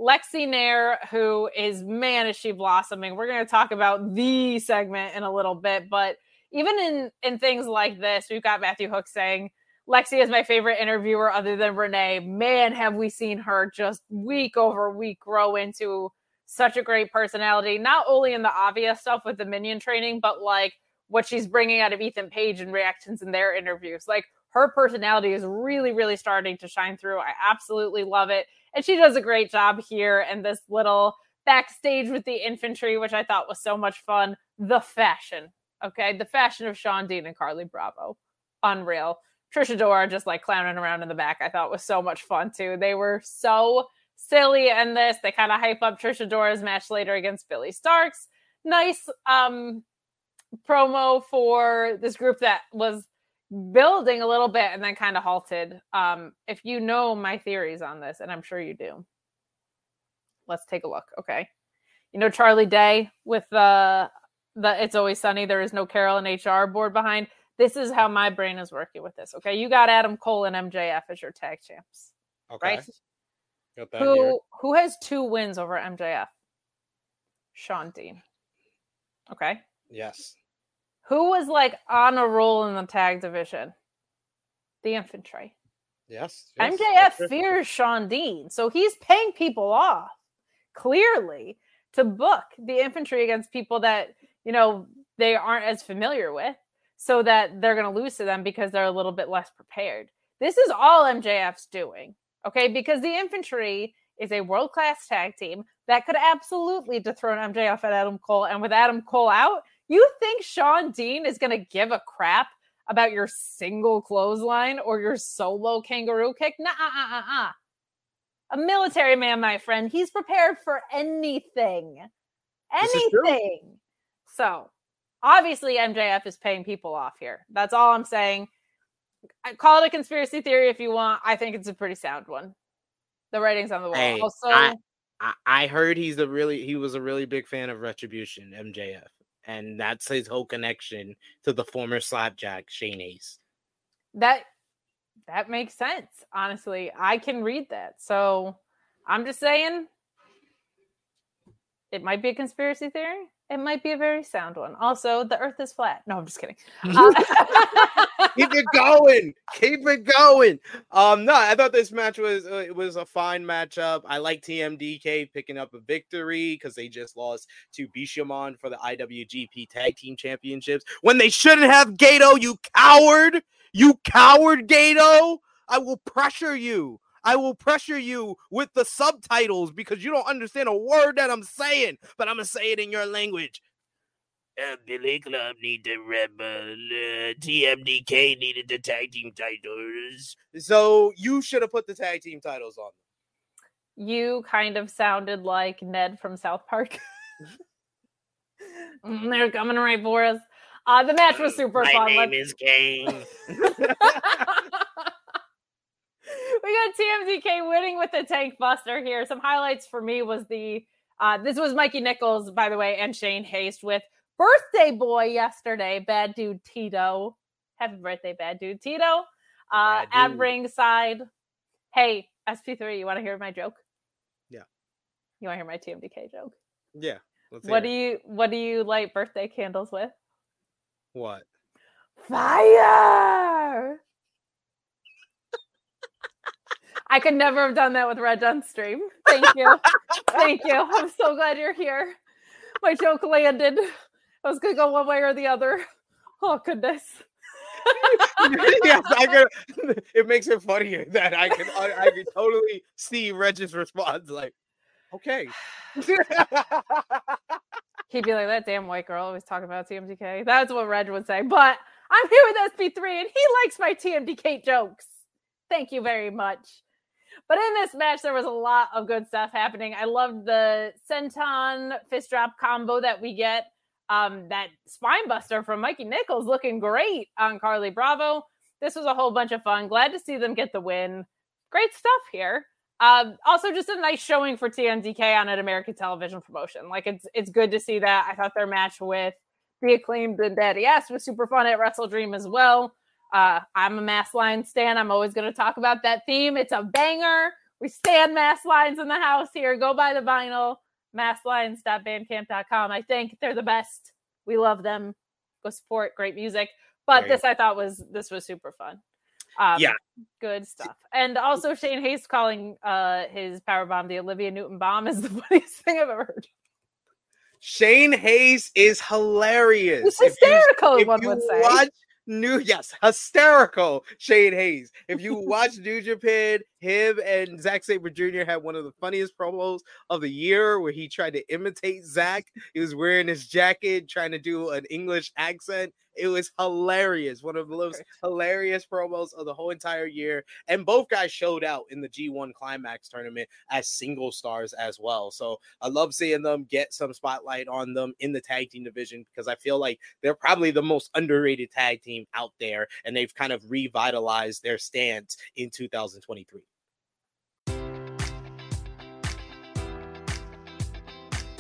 Lexy Nair, who is man, is she blossoming. We're going to talk about the segment in a little bit, but even in in things like this, we've got Matthew Hook saying Lexy is my favorite interviewer other than Renee. Man, have we seen her just week over week grow into such a great personality, not only in the obvious stuff with the minion training, but like what she's bringing out of Ethan Page and reactions in their interviews. Like her personality is really, really starting to shine through. I absolutely love it. And she does a great job here and this little backstage with the infantry, which I thought was so much fun. The fashion, okay? The fashion of Shawn Dean and Carlie Bravo. Unreal. Trish Adora just like clowning around in the back, I thought was so much fun too. They were so silly in this. They kind of hype up Trish Adora's match later against Billie Starkz. Nice um, promo for this group that was building a little bit and then kind of halted. Um, if you know my theories on this, and I'm sure you do, let's take a look. Okay. You know Charlie Day with the the It's Always Sunny, There Is No Carol and HR board behind. This is how my brain is working with this. Okay. You got Adam Cole and MJF as your tag champs. Okay. Right? Who here. who has two wins over MJF? Shawn Dean. Okay. Yes. Who was like on a roll in the tag division? The infantry. Yes. yes MJF fears Shawn Dean, so he's paying people off clearly to book the infantry against people that you know they aren't as familiar with, so that they're going to lose to them because they're a little bit less prepared. This is all MJF's doing. Okay, because the infantry is a world class tag team that could absolutely dethrone MJF and Adam Cole. And with Adam Cole out, you think Shawn Dean is going to give a crap about your single clothesline or your solo kangaroo kick? Nah, uh, uh, uh. A military man, my friend, he's prepared for anything. Anything. So obviously, MJF is paying people off here. That's all I'm saying call it a conspiracy theory if you want. I think it's a pretty sound one. The writing's on the wall. Hey, also, I, I heard he's a really he was a really big fan of Retribution, MJF, and that's his whole connection to the former Slapjack Shane Haste. That that makes sense. Honestly, I can read that. So I'm just saying, It might be a conspiracy theory. It might be a very sound one. Also, the Earth is flat. No, I'm just kidding. Uh, Keep it going. Keep it going. Um, no, I thought this match was uh, it was a fine matchup. I like TMDK picking up a victory because they just lost to Bishamon for the IWGP Tag Team Championships when they shouldn't have. Goto, you coward! You coward, Goto! I will pressure you. I will pressure you with the subtitles because you don't understand a word that I'm saying, but I'm gonna say it in your language. Uh, Billy Club need to rebel. Uh, TMDK needed the tag team titles. So you should have put the tag team titles on. you kind of sounded like Ned from South Park. Mm, They're coming right for us. Uh, the match was super My fun. name Let's- is Kane. we got TMDK winning with the Tank Buster here. Some highlights for me was the uh, this was Mikey Nichols, by the way, and Shane Haste with birthday boy yesterday, bad dude Tito. Happy birthday, bad dude Tito. Uh, at ringside. Hey, SP3, you want to hear my joke? Yeah. You want to hear my TMDK joke? yeah. Let's What do you what do you light birthday candles with? What? Fire! I could never have done that with Reg on stream. Thank you. Thank you. I'm so glad you're here. My joke landed. I was gonna go one way or the other. Oh goodness. yes, I could. It makes it funnier that I can. I, I can totally see Reg's response. Like, okay. He'd be like, that damn white girl always talking about TMDK. That's what Reg would say. But I'm here with SP3 and he likes my TMDK jokes. Thank you very much. But in this match, there was a lot of good stuff happening. I loved the senton fist drop combo that we get. Um, that spine buster from Mikey Nichols looking great on Carlie Bravo. This was a whole bunch of fun. Glad to see them get the win. Great stuff here. Um, also, just a nice showing for TMDK on an American television promotion. Like it's it's good to see that. I thought their match with the acclaimed and Daddy S was super fun at Wrestle Dream as well. Uh, I'm a mass line stan. I'm always going to talk about that theme. It's a banger. We stand mass lines in the house here. Go buy the vinyl. Masslines.bandcamp.com. I think they're the best. We love them. Go support. Great music. But Great. this I thought was this was super fun. Um, Yeah. good stuff. And also Shane Haste calling uh his power bomb the Olivia Newton bomb is the funniest thing I've ever heard. Shane Haste is hilarious. It's If you- hysterical, if one you would say. watch New, yes, hysterical Shane Haste. If you watch New Japan, him and Zack Sabre Jr. had one of the funniest promos of the year where he tried to imitate Zack. He was wearing his jacket, trying to do an English accent. It was hilarious. One of the most hilarious promos of the whole entire year. And both guys showed out in the G1 Climax tournament as single stars as well. So I love seeing them get some spotlight on them in the tag team division because I feel like they're probably the most underrated tag team out there. And they've kind of revitalized their stance in 2023.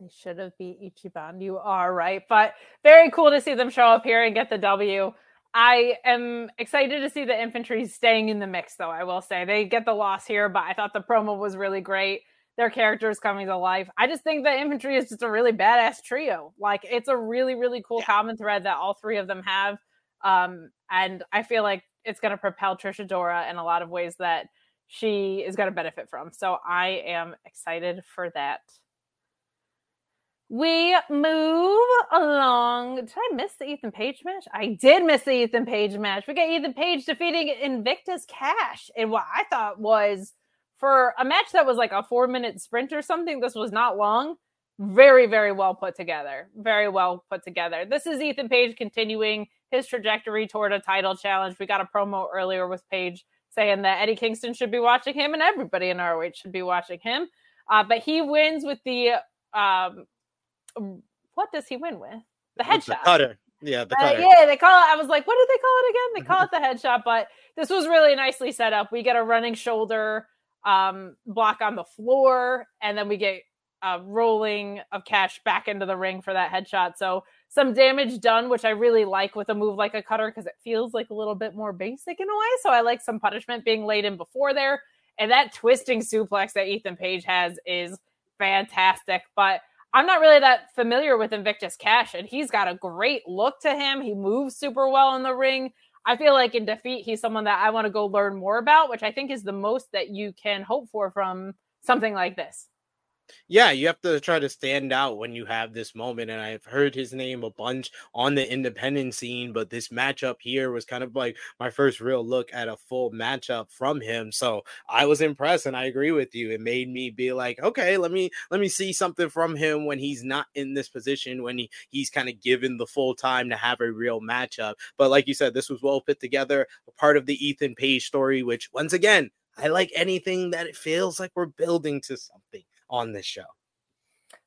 They should have beat Ichiban. You are right. But very cool to see them show up here and get the W. I am excited to see the infantry staying in the mix, though. I will say they get the loss here, but I thought the promo was really great. Their characters coming to life. I just think the infantry is just a really badass trio. Like it's a really, really cool yeah. common thread that all three of them have. Um, and I feel like it's going to propel Trish Adora in a lot of ways that she is going to benefit from. So I am excited for that. We move along. Did I miss the Ethan Page match? I did miss the Ethan Page match. We got Ethan Page defeating Invictus Khash in what I thought was for a match that was like a four minute sprint or something. This was not long. Very, very well put together. Very well put together. This is Ethan Page continuing his trajectory toward a title challenge. We got a promo earlier with Page saying that Eddie Kingston should be watching him and everybody in ROH should be watching him. Uh, but he wins with the um, what does he win with? The headshot. The cutter. Yeah, the uh, cutter. Uh, yeah, they call it. I was like, what did they call it again? They call it the headshot, but this was really nicely set up. We get a running shoulder um, block on the floor, and then we get a rolling of cash back into the ring for that headshot. So some damage done, which I really like with a move like a cutter because it feels like a little bit more basic in a way. So I like some punishment being laid in before there. And that twisting suplex that Ethan Page has is fantastic. But I'm not really that familiar with Invictus Khash, and he's got a great look to him. He moves super well in the ring. I feel like in defeat, he's someone that I want to go learn more about, which I think is the most that you can hope for from something like this yeah, you have to try to stand out when you have this moment. And I've heard his name a bunch on the independent scene, but this matchup here was kind of like my first real look at a full matchup from him. So I was impressed, and I agree with you. It made me be like, okay, let me let me see something from him when he's not in this position, when he he's kind of given the full time to have a real matchup. But like you said, this was well put together, a part of the Ethan Page story, which once again, I like anything that it feels like we're building to something on this show.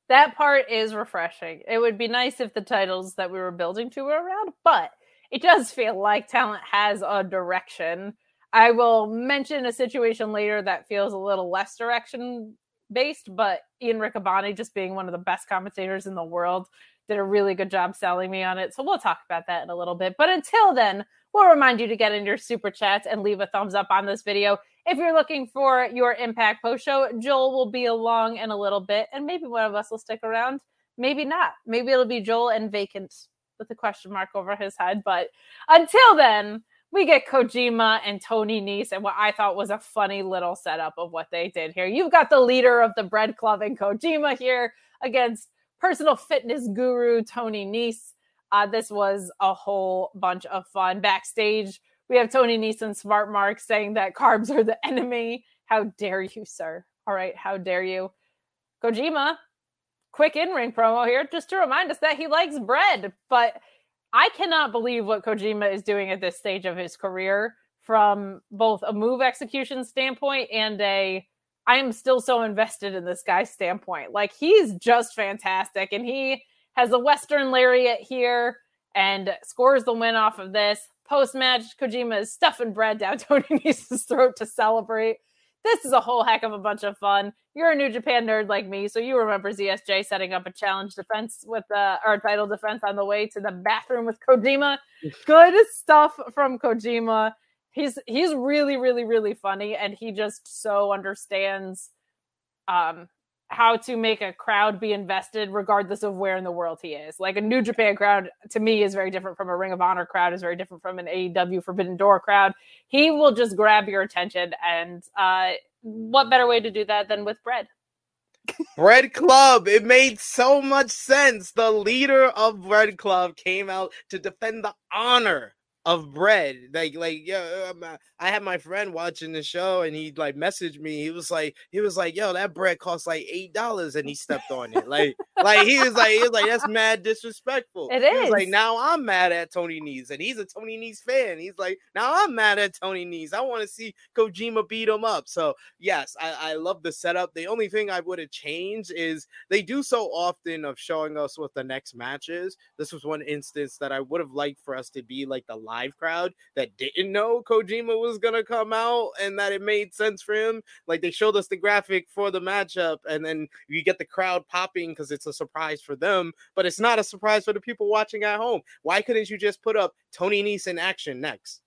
That part is refreshing. It would be nice if the titles that we were building to were around, but it does feel like talent has a direction. I will mention a situation later that feels a little less direction based, but Ian Riccaboni, just being one of the best commentators in the world, did a really good job selling me on it. So we'll talk about that in a little bit. But until then, we'll remind you to get in your super chats and leave a thumbs up on this video. If you're looking for your Impact post show, Joel will be along in a little bit, and maybe one of us will stick around. Maybe not. Maybe it'll be Joel and vacant with a question mark over his head. But until then, we get Kojima and Tony Nese, and what I thought was a funny little setup of what they did here. You've got the leader of the Bread Club and Kojima here against personal fitness guru Tony Nese. Uh, this was a whole bunch of fun. Backstage, we have Tony Neeson smart mark saying that carbs are the enemy. How dare you, sir? All right, how dare you? Kojima, quick in ring promo here just to remind us that he likes bread. But I cannot believe what Kojima is doing at this stage of his career from both a move execution standpoint and a I am still so invested in this guy's standpoint. Like he's just fantastic and he has a Western lariat here and scores the win off of this. Post match, Kojima is stuffing bread down Tony Nese's throat to celebrate. This is a whole heck of a bunch of fun. You're a New Japan nerd like me, so you remember ZSJ setting up a challenge defense with uh, our title defense on the way to the bathroom with Kojima. Good stuff from Kojima. He's he's really really really funny, and he just so understands um how to make a crowd be invested regardless of where in the world he is. Like a New Japan crowd to me is very different from a Ring of Honor crowd, is very different from an AEW Forbidden Door crowd. He will just grab your attention and uh what better way to do that than with bread? Bread Club. It made so much sense. The leader of Bread Club came out to defend the honor of bread. Like, like, yo, I had my friend watching the show and he like messaged me. He was like, he was like, yo, that bread costs like eight dollars, and he stepped on it. Like, like he was like, he was like, that's mad disrespectful. It is. He was like, now I'm mad at Tony Nese, and he's a Tony Nese fan. He's like, now I'm mad at Tony Nese. I want to see Kojima beat him up. So yes, I, I love the setup. The only thing I would have changed is they do so often of showing us what the next match is. This was one instance that I would have liked for us to be like the live crowd that didn't know Kojima was gonna come out and that it made sense for him. Like they showed us the graphic for the matchup, and then you get the crowd popping because it's a surprise for them, but it's not a surprise for the people watching at home. Why couldn't you just put up Tony Nese in action next?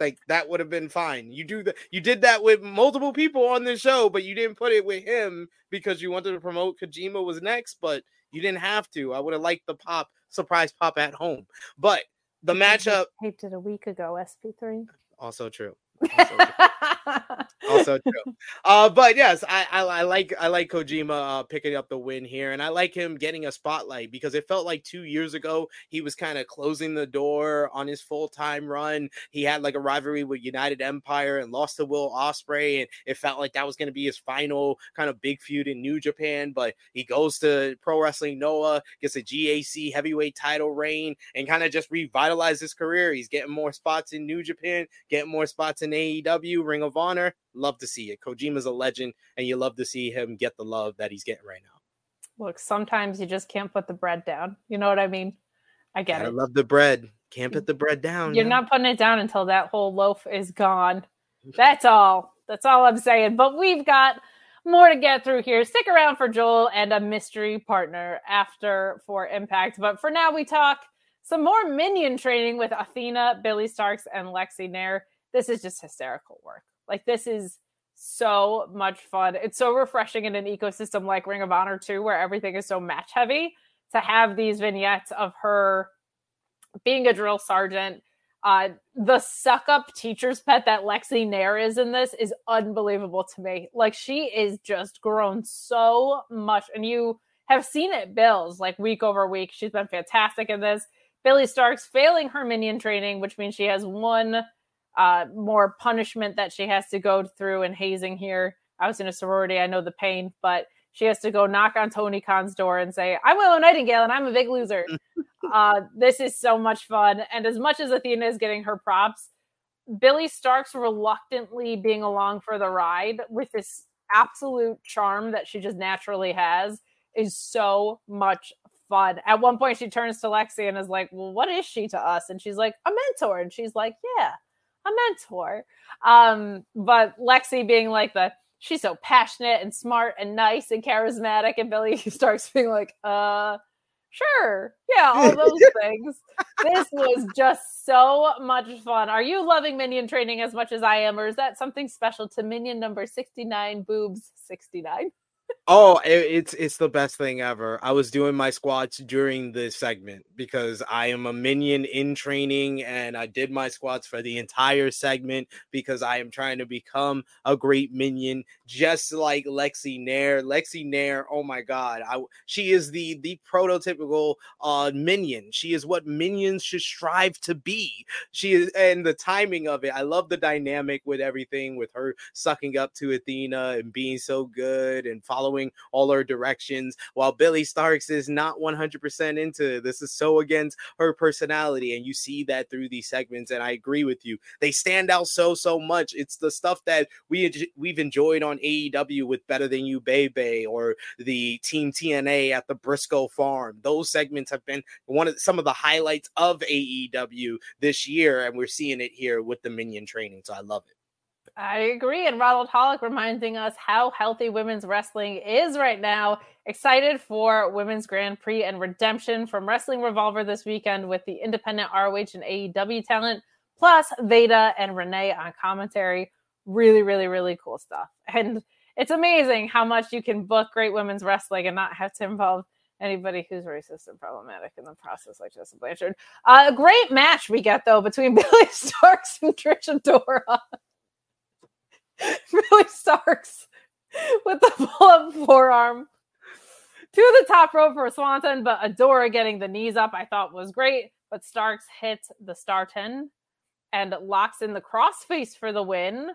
Like that would have been fine. You do that. You did that with multiple people on the show, but you didn't put it with him because you wanted to promote Kojima was next. But you didn't have to. I would have liked the pop surprise pop at home. But the matchup taped it a week ago. SP3. also true. Also true. also true. Uh, but yes, I, I I like I like Kojima uh, picking up the win here, and I like him getting a spotlight because it felt like two years ago he was kind of closing the door on his full time run. He had like a rivalry with United Empire and lost to Will Ospreay, and it felt like that was going to be his final kind of big feud in New Japan. But he goes to Pro Wrestling Noah, gets a GHC heavyweight title reign, and kind of just revitalized his career. He's getting more spots in New Japan, getting more spots in AEW, Ring of Honor. Love to see it. Kojima's a legend, and you love to see him get the love that he's getting right now. Look, sometimes you just can't put the bread down. You know what I mean? I get I it. I love the bread. Can't put the bread down. You're man. not putting it down until that whole loaf is gone. Mm-hmm. That's all. That's all I'm saying. But we've got more to get through here. Stick around for Joel and a mystery partner after for Impact. But for now, we talk some more minion training with Athena, Billie Starkz, and Lexy Nair. This is just hysterical work. Like, this is so much fun. It's so refreshing in an ecosystem like Ring of Honor 2, where everything is so match heavy, to have these vignettes of her being a drill sergeant. Uh, the suck up teacher's pet that Lexy Nair is in this is unbelievable to me. Like she is just grown so much, and you have seen it, Bills, like week over week. She's been fantastic in this. Billie Starkz failing her minion training, which means she has one uh, more punishment that she has to go through in hazing here. I was in a sorority, I know the pain, but she has to go knock on Tony Khan's door and say, I'm Willow Nightingale and I'm a big loser. uh, this is so much fun. And as much as Athena is getting her props, Billie Starkz reluctantly being along for the ride with this absolute charm that she just naturally has is so much fun. At one point, she turns to Lexy and is like, Well, what is she to us? And she's like, A mentor. And she's like, Yeah, a mentor. Um, but Lexy being like the she's so passionate and smart and nice and charismatic, and Billie Starkz being like, uh, sure, yeah, all those things. This was just so much fun. Are you loving minion training as much as I am, or is that something special to minion number 69 boobs 69? Oh, it, it's it's the best thing ever. I was doing my squats during this segment because I am a minion in training and I did my squats for the entire segment because I am trying to become a great minion just like Lexy Nair. Lexy Nair, oh my god. I she is the the prototypical uh minion. She is what minions should strive to be. She is and the timing of it. I love the dynamic with everything with her sucking up to Athena and being so good and following all her directions, while Billie Starkz is not 100% into this is so against her personality. And you see that through these segments. And I agree with you. They stand out so, so much. It's the stuff that we, we've enjoyed on AEW with Better Than You, Baby, or the Team TNA at the Briscoe Farm. Those segments have been one of some of the highlights of AEW this year. And we're seeing it here with the Minion training. So I love it. I agree. And Ronald Hollick reminding us how healthy women's wrestling is right now. Excited for Women's Grand Prix and Redemption from Wrestling Revolver this weekend with the independent ROH and AEW talent, plus Veda and Renee on commentary. Really, really, really cool stuff. And it's amazing how much you can book great women's wrestling and not have to involve anybody who's racist and problematic in the process, like Jessica Blanchard. Uh, a great match we get though between Billie Starkz and Trish Adora. Billie Starkz with the pull up forearm to the top rope for Swanton, but Adora getting the knees up I thought was great. But Starkz hits the star 10 and locks in the crossface for the win.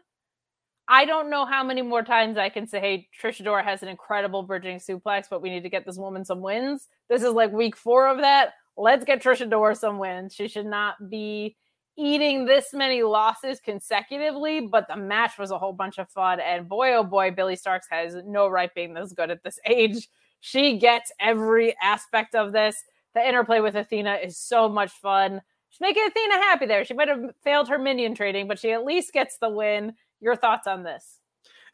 I don't know how many more times I can say, hey, Trish Adora has an incredible bridging suplex, but we need to get this woman some wins. This is like week four of that. Let's get Trish Adora some wins. She should not be eating this many losses consecutively, but the match was a whole bunch of fun. And boy, oh boy, Billie Starkz has no right being this good at this age. She gets every aspect of this. The interplay with Athena is so much fun. She's making Athena happy there. She might have failed her minion trading, but she at least gets the win. Your thoughts on this?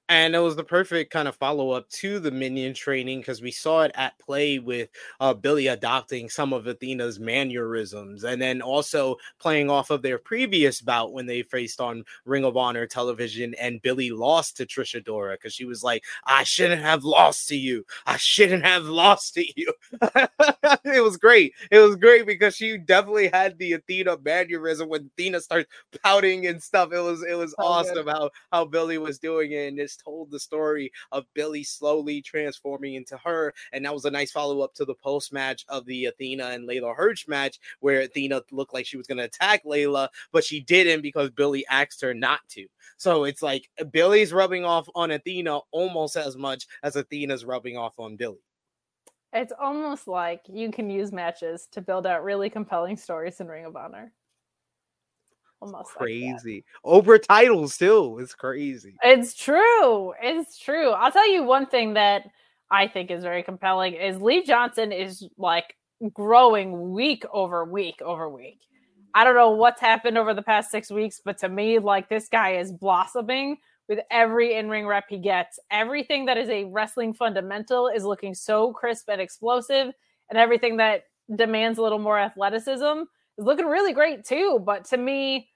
And it was the perfect kind of follow up to the minion training because we saw it at play with uh, Billie adopting some of Athena's mannerisms, and then also playing off of their previous bout when they faced on Ring of Honor television, and Billie lost to Trish Adora because she was like, "I shouldn't have lost to you. I shouldn't have lost to you." it was great. It was great because she definitely had the Athena mannerism when Athena starts pouting and stuff. It was it was oh, awesome how how Billie was doing it, and told the story of Billie slowly transforming into her. And that was a nice follow up to the post match of the Athena and Leyla Hirsch match, where Athena looked like she was going to attack Leyla, but she didn't because Billie asked her not to. So it's like Billie's rubbing off on Athena almost as much as Athena's rubbing off on Billie. It's almost like you can use matches to build out really compelling stories in Ring of Honor almost crazy. Like over titles too it's crazy. It's true it's true. I'll tell you one thing that i think is very compelling is lee johnson is like growing week over week over week. I don't know what's happened over the past six weeks but to me like this guy is blossoming with every in-ring rep he gets. Everything that is a wrestling fundamental is looking so crisp and explosive and everything that demands a little more athleticism is looking really great too. But to me,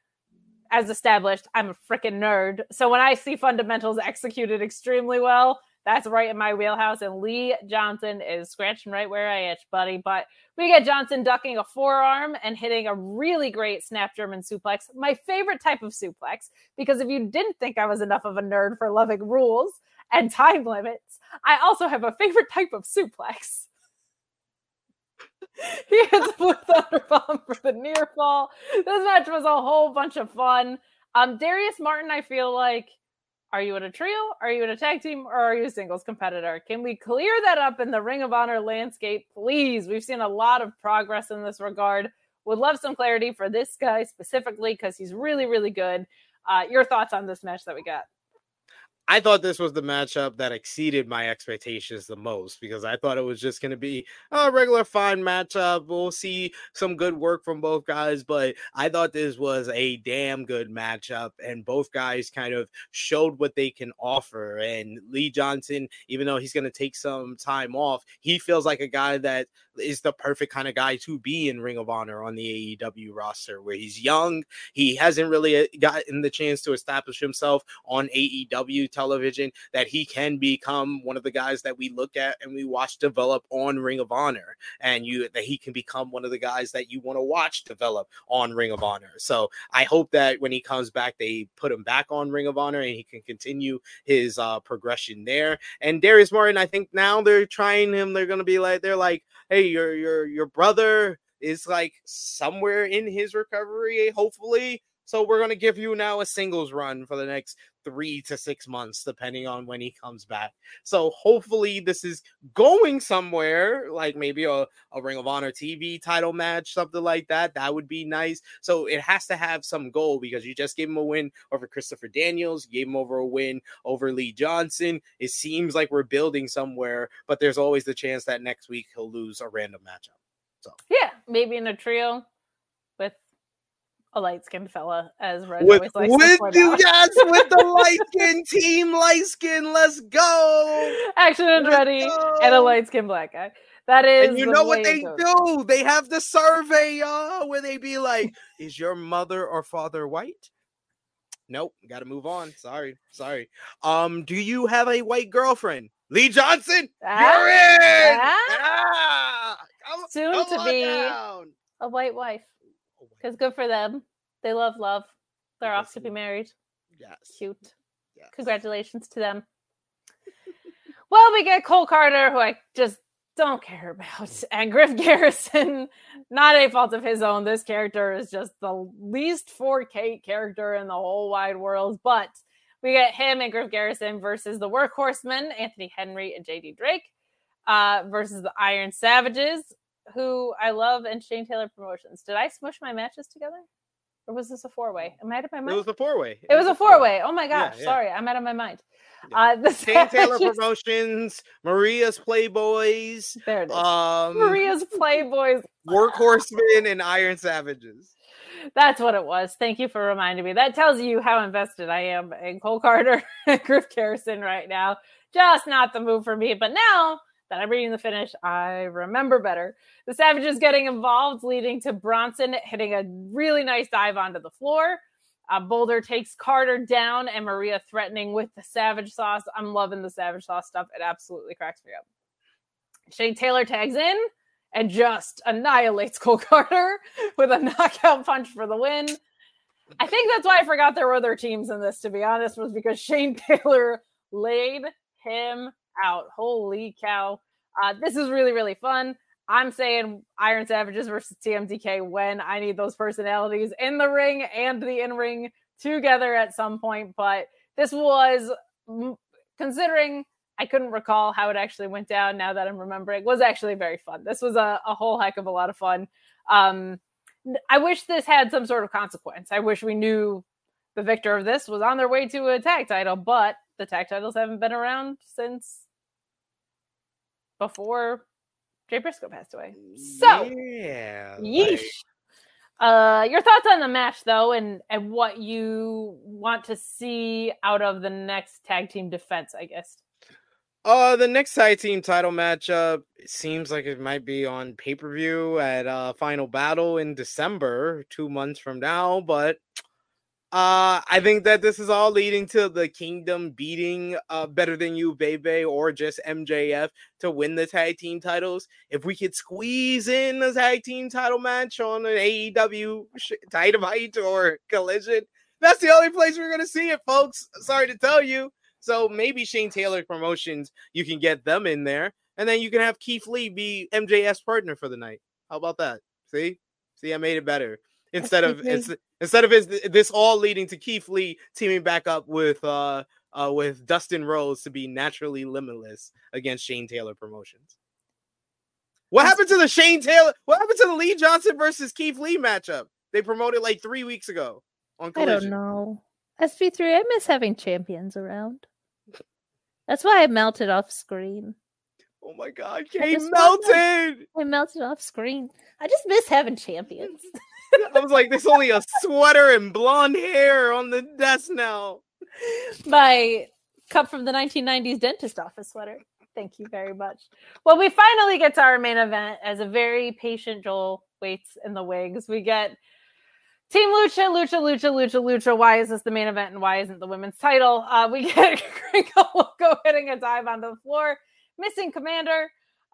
as established, I'm a freaking nerd. So when I see fundamentals executed extremely well, that's right in my wheelhouse. And Lee Johnson is scratching right where I itch, buddy. But we get Johnson ducking a forearm and hitting a really great snap German suplex, my favorite type of suplex. Because if you didn't think I was enough of a nerd for loving rules and time limits, I also have a favorite type of suplex. he hits Blue Thunder Bomb for the near fall. This match was a whole bunch of fun. Um, Darius Martin, I feel like, are you in a trio? Are you in a tag team? Or are you a singles competitor? Can we clear that up in the Ring of Honor landscape, please? We've seen a lot of progress in this regard. Would love some clarity for this guy specifically because he's really, really good. Uh, your thoughts on this match that we got? I thought this was the matchup that exceeded my expectations the most because I thought it was just going to be a regular fine matchup. We'll see some good work from both guys, but I thought this was a damn good matchup, and both guys kind of showed what they can offer. And Lee Johnson, even though he's going to take some time off, he feels like a guy that is the perfect kind of guy to be in Ring of Honor on the AEW roster, where he's young, he hasn't really uh, gotten the chance to establish himself on AEW television that he can become one of the guys that we look at and we watch develop on Ring of Honor, and you that he can become one of the guys that you want to watch develop on Ring of Honor. So I hope that when he comes back, they put him back on Ring of Honor and he can continue his uh, progression there. And Darius Martin, I think now they're trying him. They're gonna be like, they're like, hey, your your your brother is like somewhere in his recovery, hopefully. So we're gonna give you now a singles run for the next three to six months, depending on when he comes back. So hopefully this is going somewhere, like maybe a, a Ring of Honor TV title match, something like that. That would be nice. So it has to have some goal because you just gave him a win over Christopher Daniels, gave him over a win over Lee Johnson. It seems like we're building somewhere, but there's always the chance that next week he'll lose a random matchup. So yeah, maybe in a trio a light skinned fella, as Red with, always likes with to point you out. guys with the light skin team, light skin, let's go. Action and Let's ready, and a light skinned black guy. That is, And you know what they do? They have the survey, y'all, where they be like, "Is your mother or father white?" Nope, got to move on. Sorry, sorry. Um, do you have a white girlfriend? Lee Johnson, Ah, you're in. ah. Ah, come- Soon come to be down. a white wife, because good for them. They love love. They're off to be married. Yes. Cute. yes. Congratulations to them. well, we get Cole Carter, who I just don't care about, and Griff Garrison. Not a fault of his own. This character is just the least 4K character in the whole wide world. But we get him and Griff Garrison versus the Workhorsemen, Anthony Henry and JD Drake, uh, versus the Iron Savages, who I love, and Shane Taylor Promotions. Did I smush my matches together? Or was this a four way? Am I out of my mind? It was a four way. It was a four way. Oh my gosh. yeah. Sorry. I'm out of my mind. Yeah. Uh, Shane Taylor Promotions, Maria's Playboys, There it is. um, Maria's Playboys. Workhorsemen, and Iron Savages. That's what it was. Thank you for reminding me. That tells you how invested I am in Cole Carter and Griff Garrison right now. Just not the move for me. But now that I'm reading the finish, I remember better. The Savages getting involved, leading to Bronson hitting a really nice dive onto the floor. Uh, Boulder takes Carter down and Maria threatening with the Savage Sauce. I'm loving the Savage Sauce stuff. It absolutely cracks me up. Shane Taylor tags in and just annihilates Cole Carter with a knockout punch for the win. I think that's why I forgot there were other teams in this, to be honest, was because Shane Taylor laid him out. Holy cow. Uh, this is really, really fun. I'm saying Iron Savages versus TMDK when I need those personalities in the ring and the in ring together at some point. But this was, considering I couldn't recall how it actually went down now that I'm remembering, was actually very fun. This was a, a whole heck of a lot of fun. Um, I wish this had some sort of consequence. I wish we knew the victor of this was on their way to a tag title, but the tag titles haven't been around since before Jay Briscoe passed away. So, yeah, yeesh. like- Uh, your thoughts on the match, though, and and what you want to see out of the next tag team defense, I guess. Uh, the next tag team title matchup seems like it might be on pay per view at uh Final Battle in December, two months from now. But uh, I think that this is all leading to the Kingdom beating uh Better Than You, Baby, or just MJF to win the tag team titles. If we could squeeze in a tag team title match on an AEW Dynamite or Collision, that's the only place we're gonna see it, folks. Sorry to tell you. So maybe Shane Taylor Promotions, you can get them in there, and then you can have Keith Lee be MJF's partner for the night. How about that? See, see, I made it better. Instead of it's, instead of his, this all leading to Keith Lee teaming back up with uh uh with Dustin Rhodes to be naturally limitless against Shane Taylor Promotions. What happened to the Shane Taylor? What happened to the Lee Johnson versus Keith Lee matchup? They promoted like three weeks ago on I don't know. SP3, I miss having champions around. That's why I melted off screen. Oh my god, I Kate just want melted. I melted off screen. I just miss having champions. I was like, there's only a sweater and blonde hair on the desk now. My cup from the 1990s dentist office sweater. Thank you very much. Well, we finally get to our main event as a very patient Joel waits in the wigs. We get Team Lucha, Lucha, Lucha, Lucha, Lucha. Why is this the main event and why isn't the women's title? Uh, we get Gringo Loco hitting a dive onto the floor, missing Komander,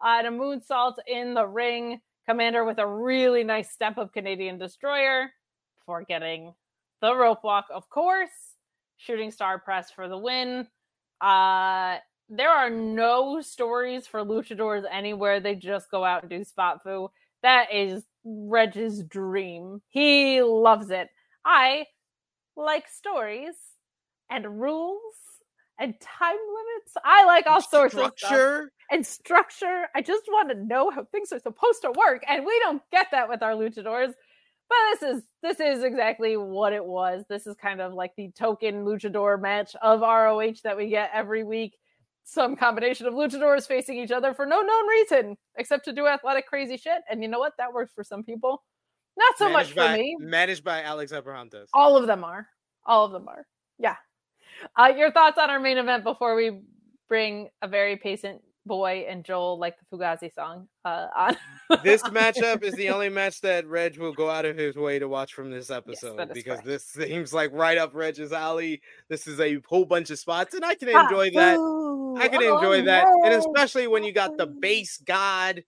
uh, and a moonsault in the ring. Komander with a really nice step up Canadian Destroyer for getting the rope walk, of course. Shooting star press for the win. Uh, there are no stories for luchadors anywhere. They just go out and do spot foo. That is Reg's dream. He loves it. I like stories. and rules and time limits. I like all sorts of stuff Structure. And structure. I just want to know how things are supposed to work, and we don't get that with our luchadors. But this is this is exactly what it was. This is kind of like the token luchador match of ROH that we get every week. Some combination of luchadors facing each other for no known reason except to do athletic crazy shit. And you know what? That works for some people. Not so much managed for by, me. Managed by Alex Abrahantes. All of them are. All of them are. Yeah. Uh, your thoughts on our main event before we bring a very patient boy and Joel like the Fugazi song uh, on. this matchup is the only match that Reg will go out of his way to watch from this episode is because correct. this seems like right up Reg's alley. This is a whole bunch of spots, and I can Ah, enjoy that. boo. I can Oh, enjoy that, and especially when you got the base god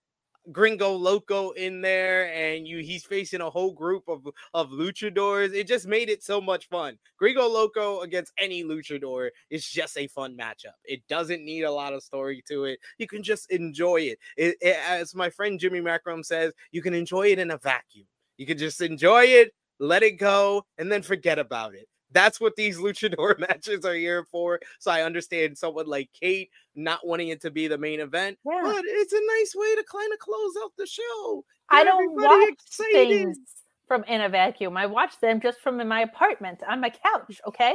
Gringo Loco in there, and you he's facing a whole group of of luchadors. It just made it so much fun. Gringo Loco against any luchador is just a fun matchup. It doesn't need a lot of story to it. You can just enjoy it. It, it- as my friend Jimmy Macrom says, you can enjoy it in a vacuum. You can just enjoy it, let it go, and then forget about it. That's what these luchador matches are here for. So I understand someone like Kate not wanting it to be the main event, Yeah. but it's a nice way to kind of close out the show. I don't watch excited. things from in a vacuum. I watch them just from in my apartment on my couch. Okay,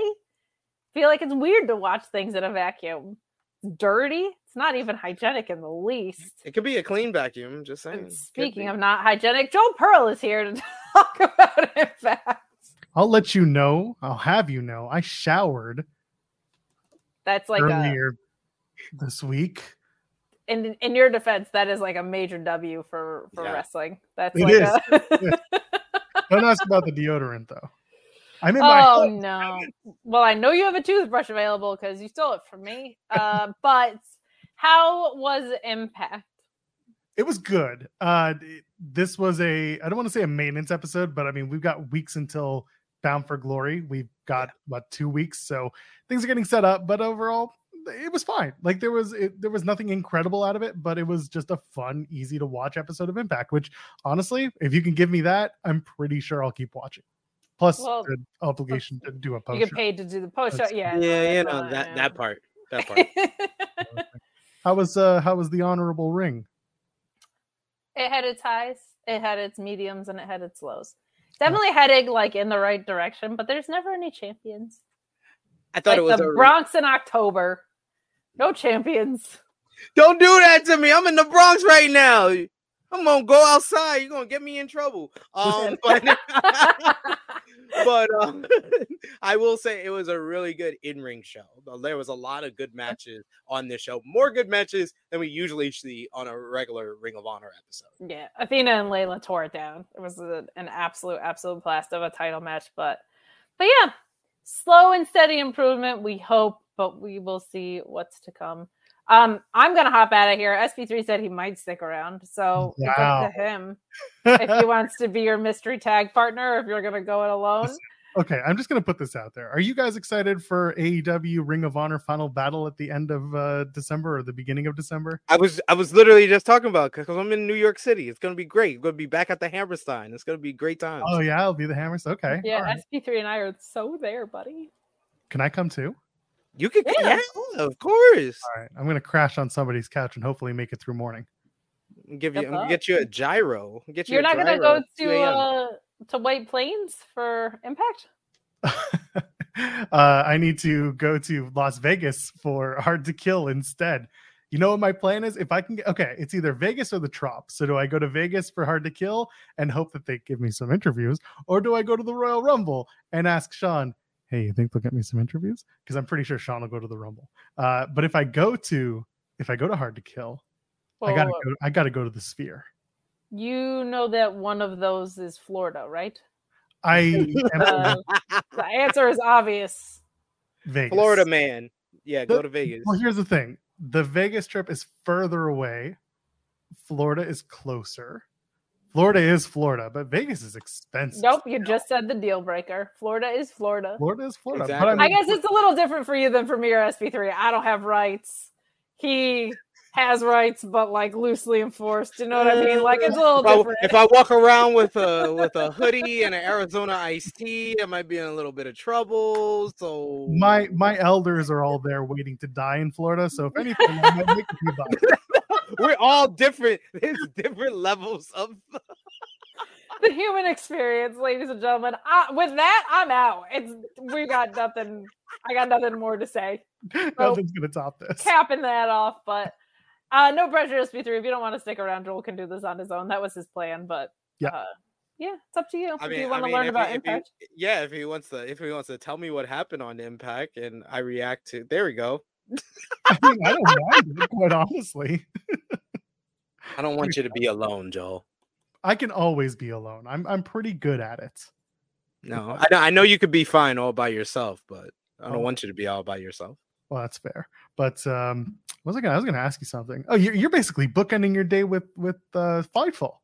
feel like it's weird to watch things in a vacuum. It's dirty. It's not even hygienic in the least. It could be a clean vacuum. Just saying. And speaking of not hygienic, Joe Pearl is here to talk about Impact. I'll let you know. I'll have you know. I showered That's like a, earlier this week. in in your defense, that is like a major W for for Yeah. wrestling. That's It like is. a Don't ask about the deodorant though. I'm in my oh no. Well, I know you have a toothbrush available because you stole it from me. Uh, but how was Impact? It was good. Uh this was a I don't want to say a maintenance episode, but I mean we've got weeks until Bound for Glory. We've got what two weeks, so things are getting set up. But overall, it was fine. Like there was it, there was nothing incredible out of it, but it was just a fun, easy to watch episode of Impact. Which honestly, if you can give me that, I'm pretty sure I'll keep watching. Plus, Well, the obligation to do a post. You get paid to do the post show. Yeah. Yeah, you know that yeah. that part. That part. How was uh how was the honorable ring? it had its highs, it had its mediums, and it had its lows. Definitely heading like in the right direction, but there's never any champions. I thought like it was the a Bronx in October. No champions. Don't do that to me. I'm in the Bronx right now. I'm gonna go outside. You're gonna get me in trouble. Um, but but um, I will say it was a really good in-ring show. There was a lot of good matches on this show. More good matches than we usually see on a regular Ring of Honor episode. Yeah, Athena and Leyla tore it down. It was a, an absolute, absolute blast of a title match. But, but yeah, slow and steady improvement. We hope, but we will see what's to come. Um, I'm gonna hop out of here. SP3 said he might stick around, so it's up to him if he wants to be your mystery tag partner. Or if you're gonna go it alone, Okay, I'm just gonna put this out there. Are you guys excited for AEW Ring of Honor final battle at the end of uh, December or the beginning of December? I was I was literally just talking about because I'm in New York City. It's gonna be great. We're gonna be back at the Hammerstein. It's gonna be great times. Oh yeah, I'll be the Hammerstein. Okay, yeah, all right. SP3 and I are so there, buddy. Can I come too? You could, Yeah, yeah, of of course. All right, I'm gonna crash on somebody's couch and hopefully make it through morning. Give you, Good I'm gonna luck. get you a gyro. Get you. You're a not gonna go to uh to White Plains for Impact. uh, I need to go to Las Vegas for Hard to Kill instead. You know what my plan is? If I can get okay, it's either Vegas or the Trop. So do I go to Vegas for Hard to Kill and hope that they give me some interviews, or do I go to the Royal Rumble and ask Sean, "Hey, you think they'll get me some interviews?" Because I'm pretty sure Sean will go to the Rumble. Uh, but if I go to if I go to Hard to Kill, I gotta go. I gotta go to the Sphere. You know that one of those is Florida, right? I am Uh, the answer is obvious. Vegas. Florida man. Yeah, go to Vegas. Well, here's the thing: the Vegas trip is further away. Florida is closer. Florida is Florida, but Vegas is expensive. Nope, you just said the deal breaker. Florida is Florida. Florida is Florida. Exactly. But I, I guess it's a little different for you than for me or SP3. I don't have rights. He has rights, but like loosely enforced. You know what I mean? Like it's a little If I, different. if I walk around with a with a hoodie and an Arizona iced tea, I might be in a little bit of trouble. So My my elders are all there waiting to die in Florida. So if anything, I might make a few bucks. We're all different. There's different levels of the human experience, ladies and gentlemen. I, with that, I'm out. It's we got nothing. I got nothing more to say. Nothing's gonna top this. Capping that off, but uh no pressure SP3. If you don't want to stick around, Joel can do this on his own. That was his plan, but Yeah. uh, yeah, it's up to you. I if you want I to learn about he, if he- Impact. yeah, if he wants to, if he wants to tell me what happened on Impact, and I react to, there we go. I, mean, I don't mind it, quite honestly. I don't want you to be alone, Joel. I can always be alone. I'm I'm pretty good at it. No, I know, I know you could be fine all by yourself, but I don't Oh. want you to be all by yourself. Well, that's fair. But um, was I gonna? I was gonna ask you something. Oh, you're, you're basically bookending your day with with uh, Fightful.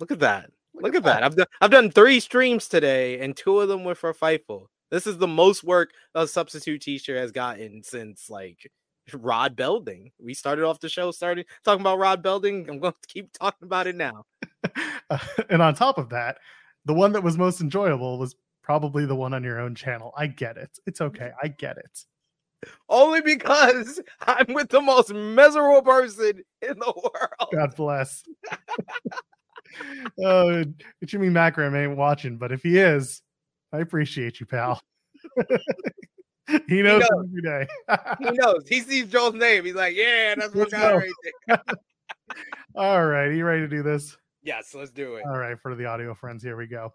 Look at that. Look, at that. I've done I've done three streams today, and two of them were for Fightful. This is the most work a substitute teacher has gotten since like Rod Belding. We started off the show started talking about Rod Belding. I'm going to keep talking about it now. Uh, and on top of that, the one that was most enjoyable was probably the one on your own channel. I get it. It's okay. I get it. Only because I'm with the most miserable person in the world. God bless. uh, Jimmy Macram ain't watching, but if he is, I appreciate you, pal. he knows knows. every day. He knows. He sees Joel's name. He's like, yeah, that's my Let's guy go. right there. All right, are you ready to do this? Yes, let's do it. All right, for the audio friends, here we go.